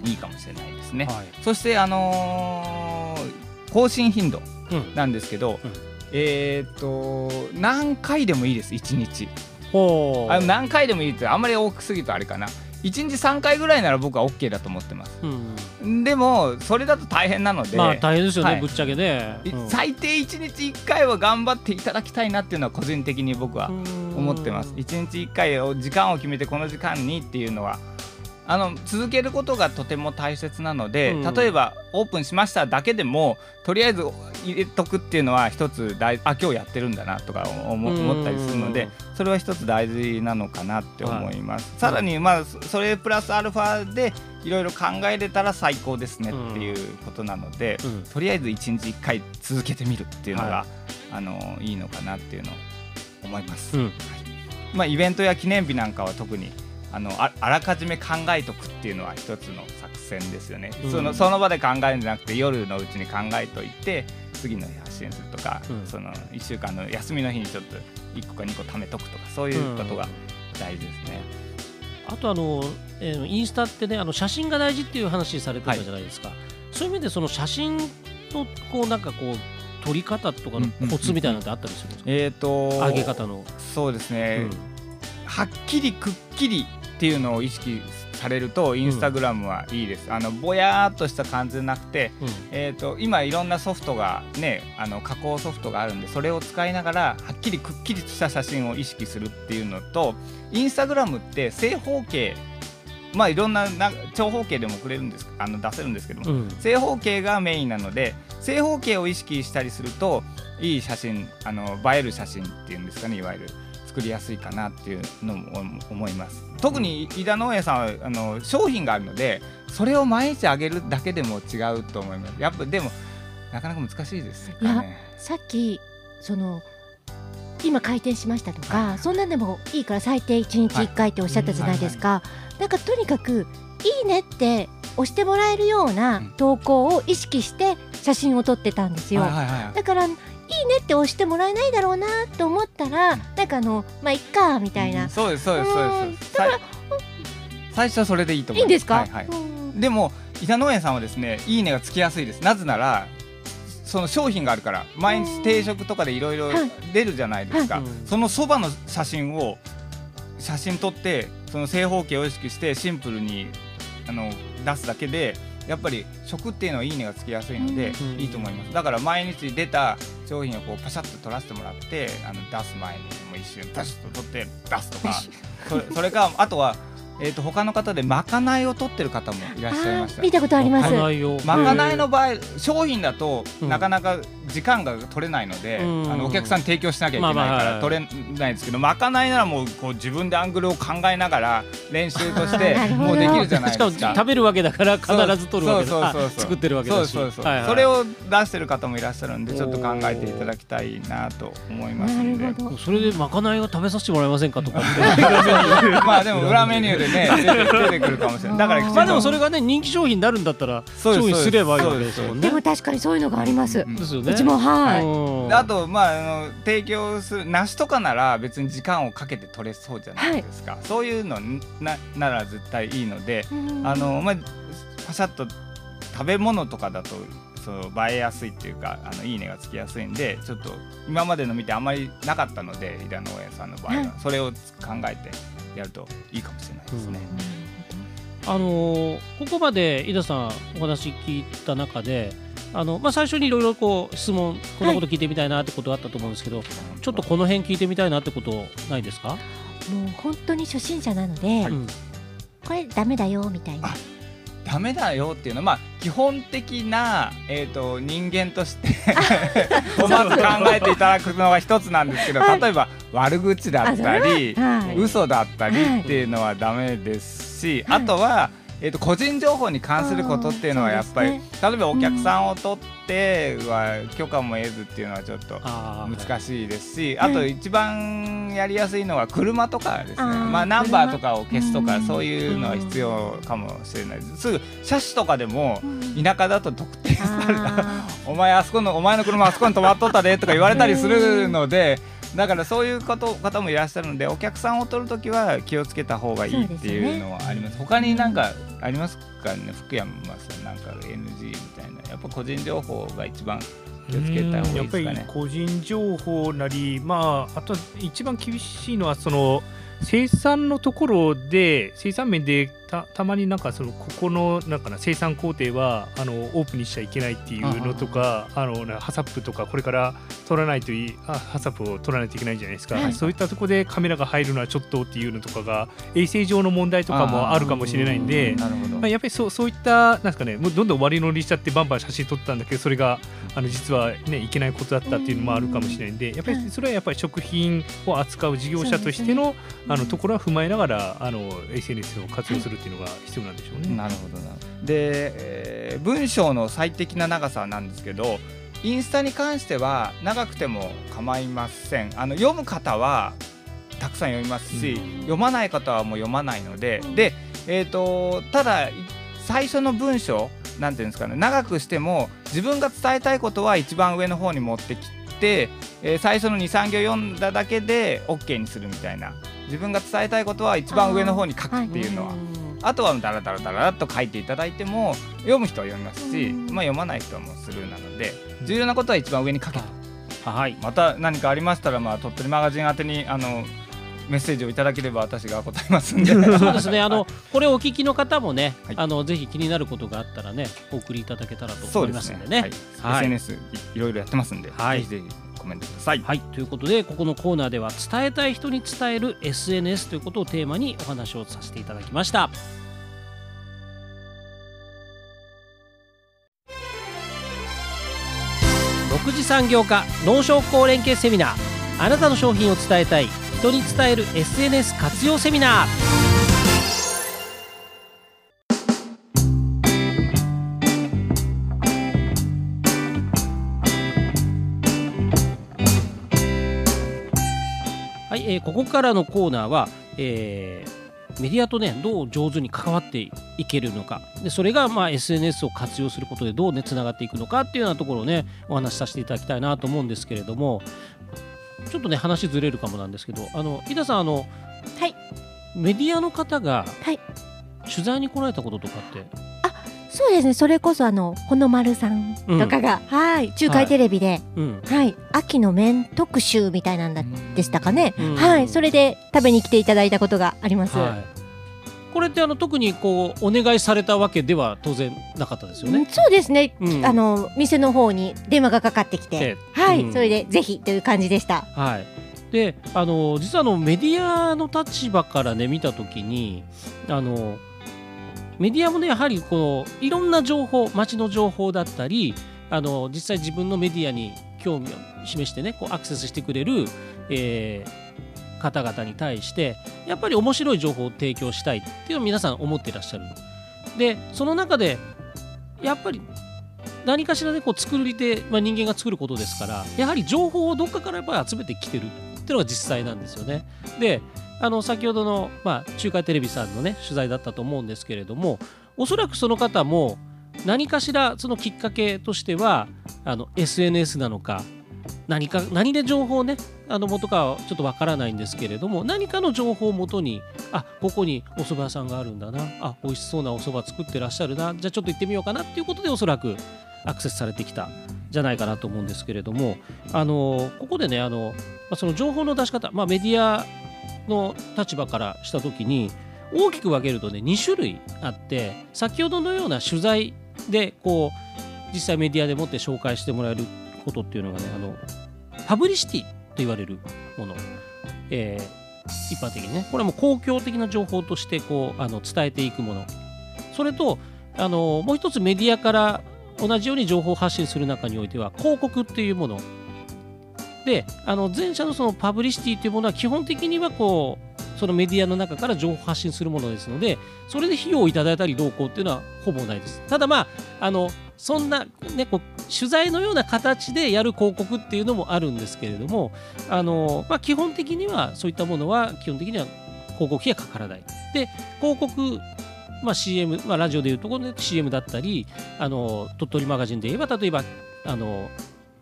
いいかもしれないですね。はい。そしてあのー更新頻度うん。なんですけど、うん。えーっと何回でもいいです1日。あ何回でもいいってあんまり多くすぎるとあれかな1日3回ぐらいなら僕は OK だと思ってます。うん。でもそれだと大変なので、まあ大変ですよね、はい。ぶっちゃけね、いうん。最低1日1回は頑張っていただきたいなっていうのは個人的に僕は思ってます。1日1回を時間を決めてこの時間にっていうのはあの続けることがとても大切なので、うん。例えばオープンしましただけでもとりあえず入れとくっていうのは一つ大あ今日やってるんだなとか思ったりするのでそれは一つ大事なのかなって思います、さらにまあそそれプラスアルファでいろいろ考えれたら最高ですねっていうことなので、うん。とりあえず1日1回続けてみるっていうのが、はあのいいのかなっていうのを思います。うん。まあ、イベントや記念日なんかは特にあのああらかじめ考えとくっていうのは一つの作戦ですよね、うん。そのその場で考えるんじゃなくて夜のうちに考えといて次の日発信するとか、うん。その1週間の休みの日にちょっと1個か2個貯めとくとかそういうことが大事ですね。あとあの、えーインスタってねあの写真が大事っていう話されてたじゃないですか、そういう意味でその写真のこうなんかこう撮り方とかのコツみたいなのってあったりするんですか、えー、と上げ方の、そうですね、うん。はっきりくっきりっていうのを意識されるとインスタグラムはいいです、あのぼやーっとした感じじゃなくて、うん。えー、と今いろんなソフトがねあの加工ソフトがあるんでそれを使いながらはっきりくっきりとした写真を意識するっていうのとインスタグラムって正方形まあいろんなな長方形でもくれるんですあの出せるんですけども、うん。正方形がメインなので正方形を意識したりするといい写真あの映える写真っていうんですかねいわゆる作りやすいかなっていうのも思思います。特に飯田農園さんはあの商品があるのでそれを毎日あげるだけでも違うと思います。やっぱでもなかなか難しいですかね。さっきその今開店しましたとか、そんなんでもいいから最低1日1回っておっしゃったじゃないですか、なんかとにかく「いいね」って押してもらえるようなうん。投稿を意識して写真を撮ってたんですよ、はいはいはい。だから「いいね」って押してもらえないだろうなと思ったらなんかあの「まあいっか」みたいな、そうですそうですそうです。さい最初はそれでいいと思いますいいんですか、はいはい。うん。でも伊田農園さんはですねいいねがつきやすいです。なぜならその商品があるから毎日定食とかでいろいろはい。出るじゃないですか、はい。そのそばの写真を写真撮ってその正方形を意識してシンプルにあの出すだけでやっぱり食っていうのはいいねがつきやすいので、うんいいと思います。だから毎日出た商品をこうパシャッと取らせてもらってあの出す前にもう一瞬パシッと取って出すとか それそれかあとは、えー、と他の方でまかないを取ってる方もいらっしゃいました。見たことあります。まかないを。まかないの場合商品だとうん。なかなか時間が取れないので、うん。あのお客さんに提供しなきゃいけないから取れないですけどまかないならもうこう自分でアングルを考えながら練習として もうできるじゃないしかもですか。食べるわけだから必ず取るわけだそうそうそうそうあ作ってるわけだし。そうそうそう、はいはい。それを出してる方もいらっしゃるんでちょっと考えていただきたいなと思いますんで。それでまかないを食べさせてもらえませんかとか。まあでも裏メニューでね出てくるかもしれない。だからまあでもそれがね人気商品になるんだったら商品すればいいわけですもんね。でも確かにそういうのがあります。うんですよね。うちもはい。あとまああの提供する梨とかなら別に時間をかけて取れそうじゃないですか、そういうのななら絶対いいので、うんあのまあパシャッと食べ物とかだとそう映えやすいっていうかあのいいねがつきやすいんでちょっと今までの見てあんまりなかったので井田農園さんの場合は、はい。それを考えてやるといいかもしれないですね。あのーここまで井田さんお話聞いた中であの、まあ、最初にいろいろこう質問こんなこと聞いてみたいなってことあったと思うんですけど、ちょっとこの辺聞いてみたいなってことないですか、もう本当に初心者なので、うん。これダメだよみたいな。あ。ダメだよっていうのは、まあ、基本的な、えー、と人間として をまず考えていただくのが一つなんですけど、はい。例えば悪口だったり、はい。嘘だったりっていうのはダメですし、はい。あとは、えー、と個人情報に関することっていうのはやっぱり、あーそう例えばお客さんを取っては許可も得ずっていうのはちょっと難しいですし、はいあと一番やりやすいのは車とかですね。まあ、ナンバーとかを消すとかうんそういうのは必要かもしれないです。すぐ車種とかでもうん。田舎だと特定された。あ お前あそこのお前の車あそこに止まっとったでとか言われたりするのでだからそういうこと方もいらっしゃるのでお客さんを取るときは気をつけた方がいいっていうのはあります。他になんかありますかね？福山さんなんか NG みたいな。やっぱ個人情報が一番気をつけた方がいいやっぱりですかね。個人情報なり、まあ、あと一番厳しいのはその生産のところで生産面でたたまになんかそのここのなんかな生産工程はあのオープンにしちゃいけないっていうのとかあのなハサップとかこれから取らないといいあハサップを取らないといけないじゃないですか、はいそういったところでカメラが入るのはちょっとっていうのとかが衛生上の問題とかもあるかもしれないんで。やっぱりそうそういったなんですかねもうどんどん割り乗りしちゃってバンバン写真撮ったんだけどそれがあの実は、ね、いけないことだったっていうのもあるかもしれないんでやっぱりそれはやっぱり食品を扱う事業者としての,、あのところは踏まえながらあの SNS を活用するっていうのが必要なんでしょうね。なるほどなで、えー文章の最適な長さなんですけどインスタに関しては長くても構いません。あの読む方はたくさん読みますし、うん。読まない方はもう読まないので、で、えー、とただい最初の文章なんていうんですかね長くしても自分が伝えたいことは一番上の方に持ってきて、えー最初の23行読んだだけで OK にするみたいな。自分が伝えたいことは一番上の方に書くっていうのは。あとはダラダラダラっと書いていただいても読む人は読みますし、うん。まあ、読まない人はもうスルーなので重要なことは一番上に書けとはい。また何かありましたら、まあ、鳥取マガジン宛てにあのメッセージをいただければ私が答えますんで。そうですね。あのこれお聞きの方もね、はい。あのぜひ気になることがあったらねお送りいただけたらと思いますすんでねね。はい。はい。SNS いいろいろやってますんで、はい。ぜひぜひコメントください。はいということでここのコーナーでは伝えたい人に伝える SNS ということをテーマにお話をさせていただきました。6次産業化農商工連携セミナーあなたの商品を伝えたい人に伝える SNS 活用セミナーはい、えーここからのコーナーは、えーメディアとねどう上手に関わっていけるのか。でそれがまあ SNS を活用することでどうねつながっていくのかっていうようなところをねお話しさせていただきたいなと思うんですけれどもちょっとね話ずれるかもなんですけどあの井田さんあの、はい。メディアの方がはい。取材に来られたこととかって、そうですね。それこそあのほのまるさんとかが、はい中海テレビで、うん、はい秋の麺特集みたいなんだでしたかね、うん。はいそれで食べに来ていただいたことがあります、はい、これってあの特にこうお願いされたわけでは当然なかったですよね。そうですね、うん。あの店の方に電話がかかってきてではい、うん。それでぜひという感じでした。はい、であの実はあのメディアの立場からね見た時にあのメディアもねやはりこのいろんな情報街の情報だったりあの実際自分のメディアに興味を示してねこうアクセスしてくれる、えー方々に対してやっぱり面白い情報を提供したいっていうのを皆さん思っていらっしゃる。でその中でやっぱり何かしらでこう作り手、まあ、人間が作ることですからやはり情報をどっかからやっぱり集めてきてるっていうのが実際なんですよね。であの先ほどの、まあ、中海テレビさんのね取材だったと思うんですけれどもおそらくその方も何かしらそのきっかけとしてはあの SNS なのか何か何で情報をねあの元かはちょっとわからないんですけれども何かの情報をもとにあここにお蕎麦屋さんがあるんだなあ美味しそうなお蕎麦作ってらっしゃるなじゃあちょっと行ってみようかなっていうことでおそらくアクセスされてきたじゃないかなと思うんですけれどもあのここでねあの、その情報の出し方、まあ、メディアの立場からした時に大きく分けるとね2種類あって先ほどのような取材でこう実際メディアでもって紹介してもらえることっていうのがねあのパブリシティと言われるもの、えー一般的にね。これはもう公共的な情報としてこうあの伝えていくもの。それとあのもう一つメディアから同じように情報発信する中においては広告っていうもの。であの前者のそのパブリシティというものは基本的にはこうそのメディアの中から情報発信するものですのでそれで費用をいただいたりどうこうっていうのはほぼないです。ただまああのそんな、ね、こう取材のような形でやる広告っていうのもあるんですけれどもあの、まあ、基本的にはそういったものは基本的には広告費がかからない。で広告まあ、CM、まあ、ラジオでいうところで CM だったりあの鳥取マガジンで言えば例えばあの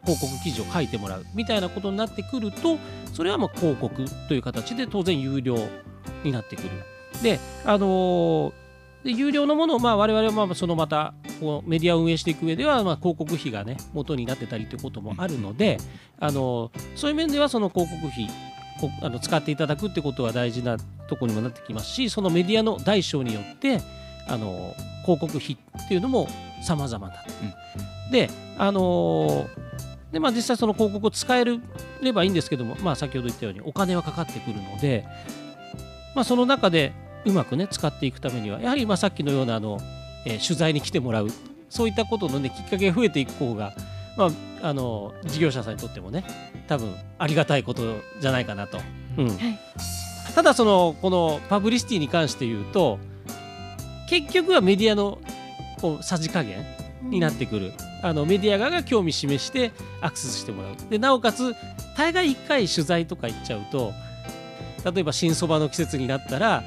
広告記事を書いてもらうみたいなことになってくるとそれはもう広告という形で当然有料になってくる。であので有料のものをまあ我々はまあそのまたこうメディアを運営していく上ではまあ広告費がね元になってたりということもあるのであのそういう面ではその広告費こあの使っていただくってことは大事なところにもなってきますしそのメディアの大小によってあの広告費っていうのも様々だ、であのでまあ実際その広告を使えればいいんですけども、まあ、先ほど言ったようにお金はかかってくるので、まあ、その中でうまくね使っていくためにはやはりまあさっきのようなあの、えー取材に来てもらうそういったことのねきっかけが増えていく方が、まあ、あの事業者さんにとってもね多分ありがたいことじゃないかなと。うんただそのこのパブリシティに関して言うと結局はメディアのこうさじ加減になってくる、あのメディア側が興味示してアクセスしてもらう。でなおかつ大概1回取材とか行っちゃうと例えば新そばの季節になったら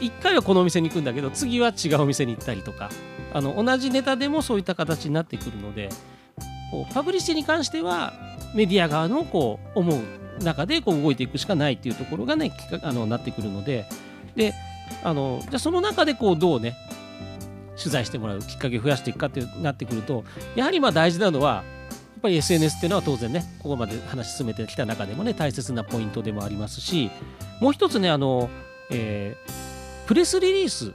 1回はこのお店に行くんだけど次は違うお店に行ったりとかあの同じネタでもそういった形になってくるのでこうパブリッシティに関してはメディア側のこう思う中でこう動いていくしかないっていうところがねあのなってくるのでであのじゃあその中でこうどうね取材してもらうきっかけを増やしていくかってなってくるとやはりまあ大事なのはやっぱり SNS っていうのは当然ねここまで話進めてきた中でもね大切なポイントでもありますしもう一つねあの、えープレスリリースっ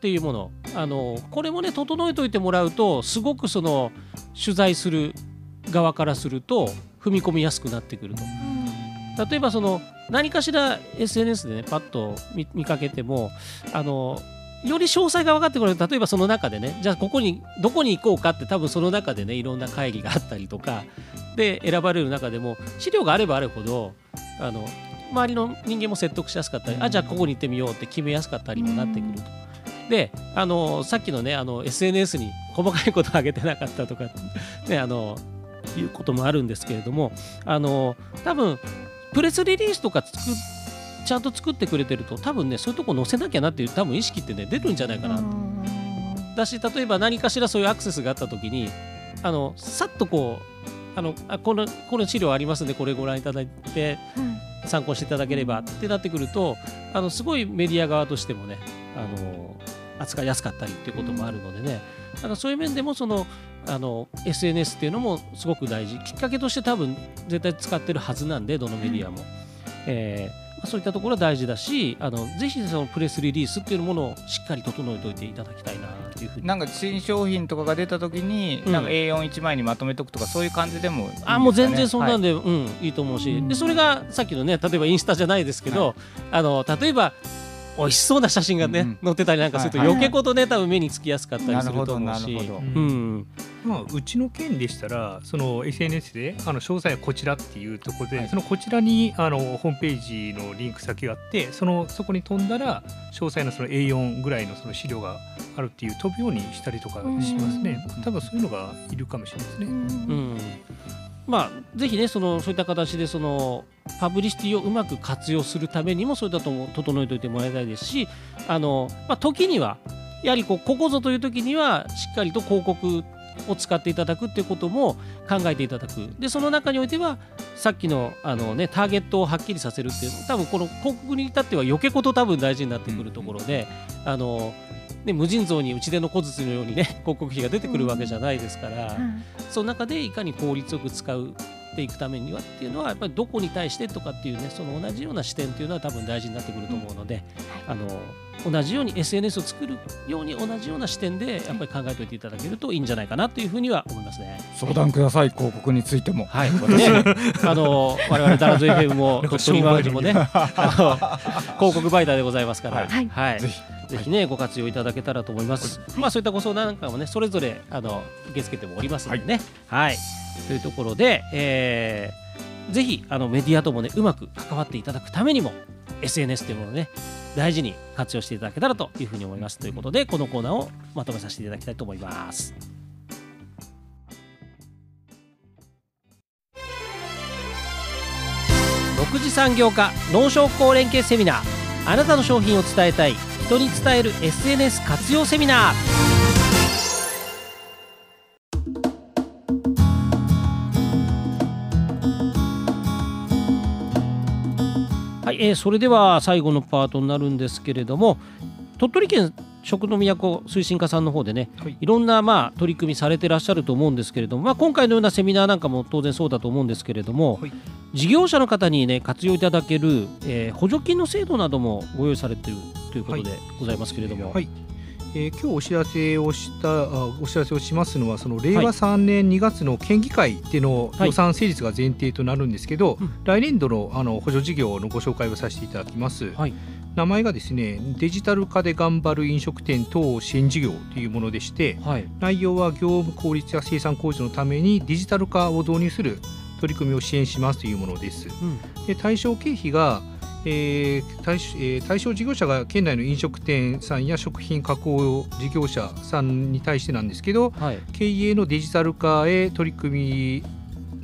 ていうものあのこれもね整えておいてもらうとすごくその取材する側からすると踏み込みやすくなってくると。例えばその何かしら SNS でねパッと見見かけてもあのより詳細が分かってくる。例えばその中でねじゃあここにどこに行こうかって多分その中でねいろんな会議があったりとかで選ばれる中でも資料があればあるほどあの周りの人間も説得しやすかったりあじゃあここに行ってみようって決めやすかったりもなってくると。であのさっきのねあの SNS に細かいことを上げてなかったとか、ね、あのいうこともあるんですけれどもあの多分プレスリリースとか作っちゃんと作ってくれてると多分ねそういうとこ載せなきゃなっていう多分意識ってね出るんじゃないかな。だし例えば何かしらそういうアクセスがあった時にあのさっとこうあのあこのこの資料ありますんでこれご覧いただいて参考していただければってなってくるとあのすごいメディア側としてもねあの扱いやすかったりっていうこともあるのでね、だからそういう面でもそのあの SNS っていうのもすごく大事。きっかけとして多分絶対使ってるはずなんでどのメディアも、えーまあそういったところは大事だしあのぜひそのプレスリリースっていうものをしっかり整えておいていただきたいなというふうに。なんか新商品とかが出た時に、うん。なんか A41 枚にまとめとくとかそういう感じでもいいね。あもう全然そんなんで、で、うんいいと思うし、うん。でそれがさっきのね例えばインスタじゃないですけど、あの例えば美味しそうな写真がね、うんうん。載ってたりなんかすると、はいはい余計ことね多分目につきやすかったりすると思うし。うんまあ、うちの県でしたらその SNS であの詳細はこちらっていうところで、そのこちらにあのホームページのリンク先があってそのそこに飛んだら詳細なその A4 ぐらいのその資料があるっていう飛ぶようにしたりとかしますね。うん。多分そういうのがいるかもしれないですね。うん。まあぜひねそのそういった形でそのパブリシティをうまく活用するためにもそういったとも整えておいてもらいたいですしあの、まあ、時にはやはりこうここぞという時にはしっかりと広告を使っていただくっていうことも考えていただく。でその中においてはさっきのあの、ね、ターゲットをはっきりさせるっていう多分この広告に至っては余計こと多分大事になってくるところで、あのね、無尽蔵に打ち出の小槌のようにね広告費が出てくるわけじゃないですから。その中でいかに効率よく使うっていくためにはっていうのはやっぱりどこに対してとかっていうねその同じような視点っていうのは多分大事になってくると思うので、あの同じように SNS を作るように同じような視点でやっぱり考えておいていただけるといいんじゃないかなというふうには思いますね。相談ください広告についても。はい、これね、あの我々ダラズ FM も鳥取マガジンもね、あの広告媒体でございますから、はい。はい、ぜひ。ぜひね、ご活用いただけたらと思います。まあ、そういったご相談なんかもね、それぞれ、あの、受け付けてもおりますのでね。はい。というところで、えーぜひ、あの、メディアともね、うまく関わっていただくためにも。SNS というものをね、大事に活用していただけたらというふうに思います。ということで、このコーナーをまとめさせていただきたいと思います。6次産業化農商工連携セミナーあなたの商品を伝えたい人に伝える SNS 活用セミナーえーそれでは最後のパートになるんですけれども鳥取県食の都推進課さんの方でね、はい。いろんなまあ取り組みされてらっしゃると思うんですけれども、まあ、今回のようなセミナーなんかも当然そうだと思うんですけれども、はい。事業者の方にね活用いただける、えー補助金の制度などもご用意されているということでございますけれども、はいえー今日お知らせをしたあお知らせをしますのはその令和3年2月の県議会でのはい。予算成立が前提となるんですけど、うん。来年度のあの補助事業のご紹介をさせていただきます。はい。名前がですねデジタル化で頑張る飲食店等支援事業というものでしてはい。内容は業務効率や生産向上のためにデジタル化を導入する取り組みを支援しますというものです。うん。で対象経費が、えー対象えー対象事業者が県内の飲食店さんや食品加工事業者さんに対してなんですけどはい経営のデジタル化へ取り組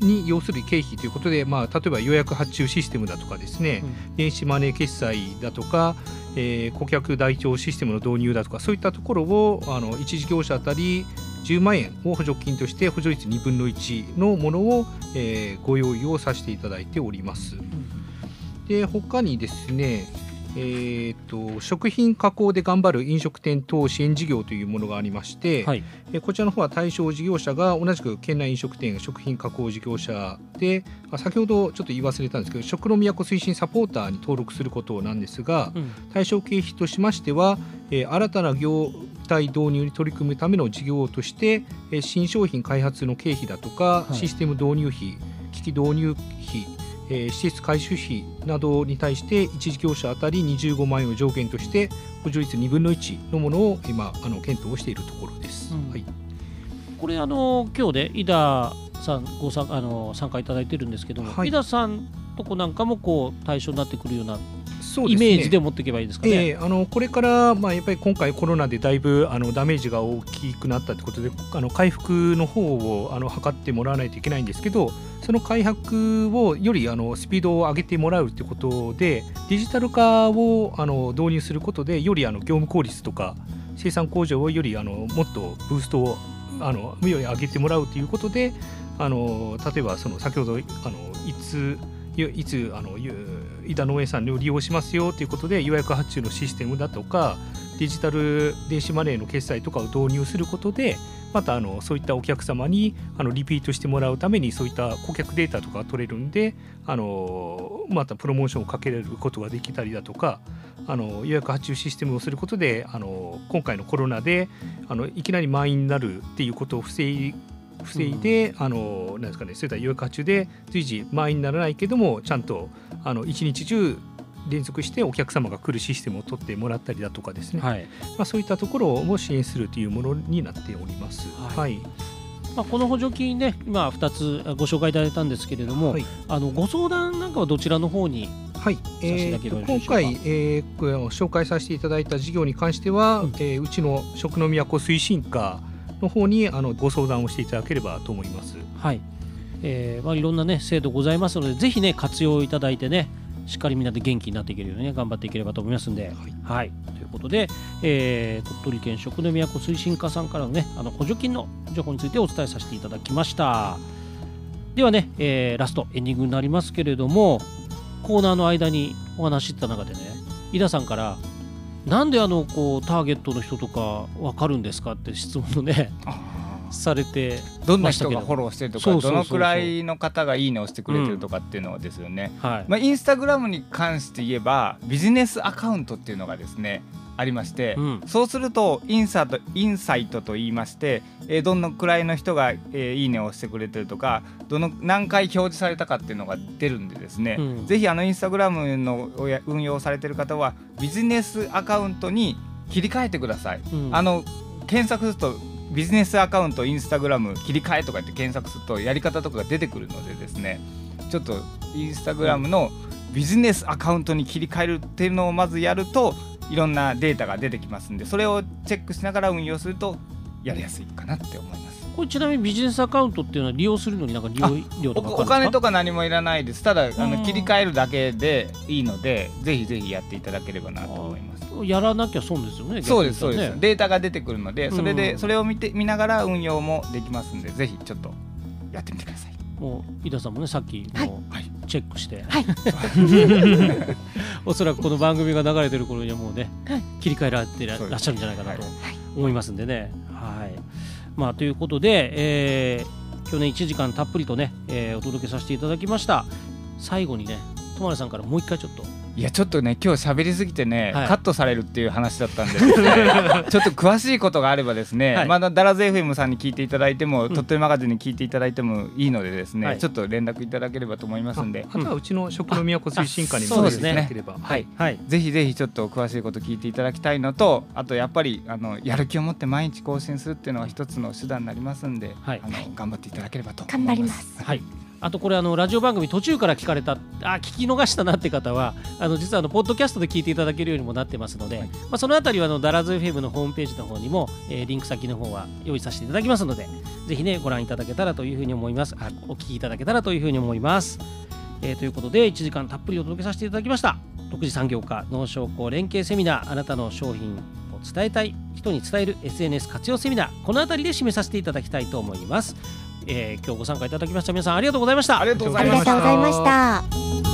みに要する経費ということで、まあ、例えば予約発注システムだとかですね、電子マネー決済だとか、えー顧客台帳システムの導入だとかそういったところをあの1事業者あたり10万円を補助金として補助率2分の1のものを、えーご用意をさせていただいております。で他にですねえー、と食品加工で頑張る飲食店等支援事業というものがありまして、はい。えこちらの方は対象事業者が同じく県内飲食店食品加工事業者であ先ほどちょっと言い忘れたんですけど食の都推進サポーターに登録することなんですがうん。対象経費としましては、えー新たな業態導入に取り組むための事業として、えー新商品開発の経費だとか、い。システム導入費機器導入費えー施設改修費などに対して1事業者あたり25万円を上限として補助率2分の1のものを今あの検討をしているところです。うん。はい。これあの今日で井田さんご参あの参加いただいてるんですけども、はい。井田さんとこなんかもこう対象になってくるようなイメージで持っていけばいいですかね。ええあのこれから、まあ、やっぱり今回コロナでだいぶあのダメージが大きくなったということであの回復の方をあの図ってもらわないといけないんですけどその回復をよりあのスピードを上げてもらうということでデジタル化をあの導入することでよりあの業務効率とか生産工場をよりあのもっとブーストをあのより上げてもらうということであの例えばその先ほどあのいついいつあのゆ井田農園さんを利用しますよということで予約発注のシステムだとかデジタル電子マネーの決済とかを導入することでまたあのそういったお客様にあのリピートしてもらうためにそういった顧客データとか取れるんであのまたプロモーションをかけることができたりだとかあの予約発注システムをすることであの今回のコロナであのいきなり満員になるっていうことを防い防いで、うん、あのなんですかねそういった予約発注で随時満員にならないけどもちゃんとあの一日中連続してお客様が来るシステムを取ってもらったりだとかですね、はい、まあ、そういったところも支援するというものになっております。はい、はい。まあ、この補助金ね、今2つご紹介いただいたんですけれども、はい、あのご相談なんかはどちらの方にはい、えー、今回、えー、紹介させていただいた事業に関しては、うん。えー、うちの食の都推進課の方にあのご相談をしていただければと思います。はいえーまあ、いろんな、ね、制度ございますのでぜひ、ね、活用いただいてねしっかりみんなで元気になっていけるように、ね、頑張っていければと思いますんで。はい、はい、ということで、えー、鳥取県食の都推進課さんからの,、ね、あの補助金の情報についてお伝えさせていただきました。ではね、えー、ラストエンディングになりますけれどもコーナーの間にお話してた中でね井田さんからなんであのこうターゲットの人とか分かるんですかって質問をねされてどんな人が？フォローしてるとかどのくらいの方がいいねをしてくれてるとかっていうのはですよね、うんはい、まあ、インスタグラムに関して言えばビジネスアカウントっていうのがですねありまして、うん、そうするとインサートインサイトと言いまして、えー、どのくらいの人が、えー、いいねをしてくれてるとかどの何回表示されたかっていうのが出るんでですね、うん、ぜひあのインスタグラムの運用されてる方はビジネスアカウントに切り替えてください。うん、あの検索するとビジネスアカウントインスタグラム切り替えとかって検索するとやり方とかが出てくるのでですねちょっとインスタグラムのビジネスアカウントに切り替えるっていうのをまずやるといろんなデータが出てきますんでそれをチェックしながら運用するとやりやすいかなって思います。これちなみにビジネスアカウントっていうのは利用するのになんか利用料とかお金とか何もいらないです。ただあの切り替えるだけでいいのでぜひぜひやっていただければなと思います。やらなきゃ損ですよねそうですそうです。データが出てくるのでそれでそれを見て見ながら運用もできますんでぜひちょっとやってみてください。もう井田さんもねさっきのチェックして、はい、おそらくこの番組が流れてる頃にはもうね、はい、切り替えられてらっしゃるんじゃないかなと思いますんでね。まあ、ということで、えー、去年1時間たっぷりとね、えー、お届けさせていただきました。最後にね友丸さんからもう一回ちょっといやちょっとね今日喋りすぎてね、はい、カットされるっていう話だったんで、ね、ちょっと詳しいことがあればですね、はい、まだダラズ FM さんに聞いていただいても、うん、鳥取マガジンに聞いていただいてもいいのでですね、はい、ちょっと連絡いただければと思いますんで。あとはうちの食の都推進課にもですね。はい、はい、ぜひぜひちょっと詳しいこと聞いていただきたいのとあとやっぱりあのやる気を持って毎日更新するっていうのは一つの手段になりますんで、あの頑張っていただければと頑張ります。はいあとこれあのラジオ番組途中から聞かれたあ聞き逃したなって方はあの実はあのポッドキャストで聞いていただけるようにもなってますので、はい、まあ、そのあたりはあのダラズ FM のホームページの方にも、えー、リンク先の方は用意させていただきますのでぜひねご覧いただけたらというふうに思います。あお聞きいただけたらというふうに思います、えー、ということで1時間たっぷりお届けさせていただきました。6次産業化農商工連携セミナーあなたの商品を伝えたい人に伝える SNS 活用セミナーこの辺りで締めさせていただきたいと思いますえー、今日ご参加いただきました皆さんありがとうございました。ありがとうございました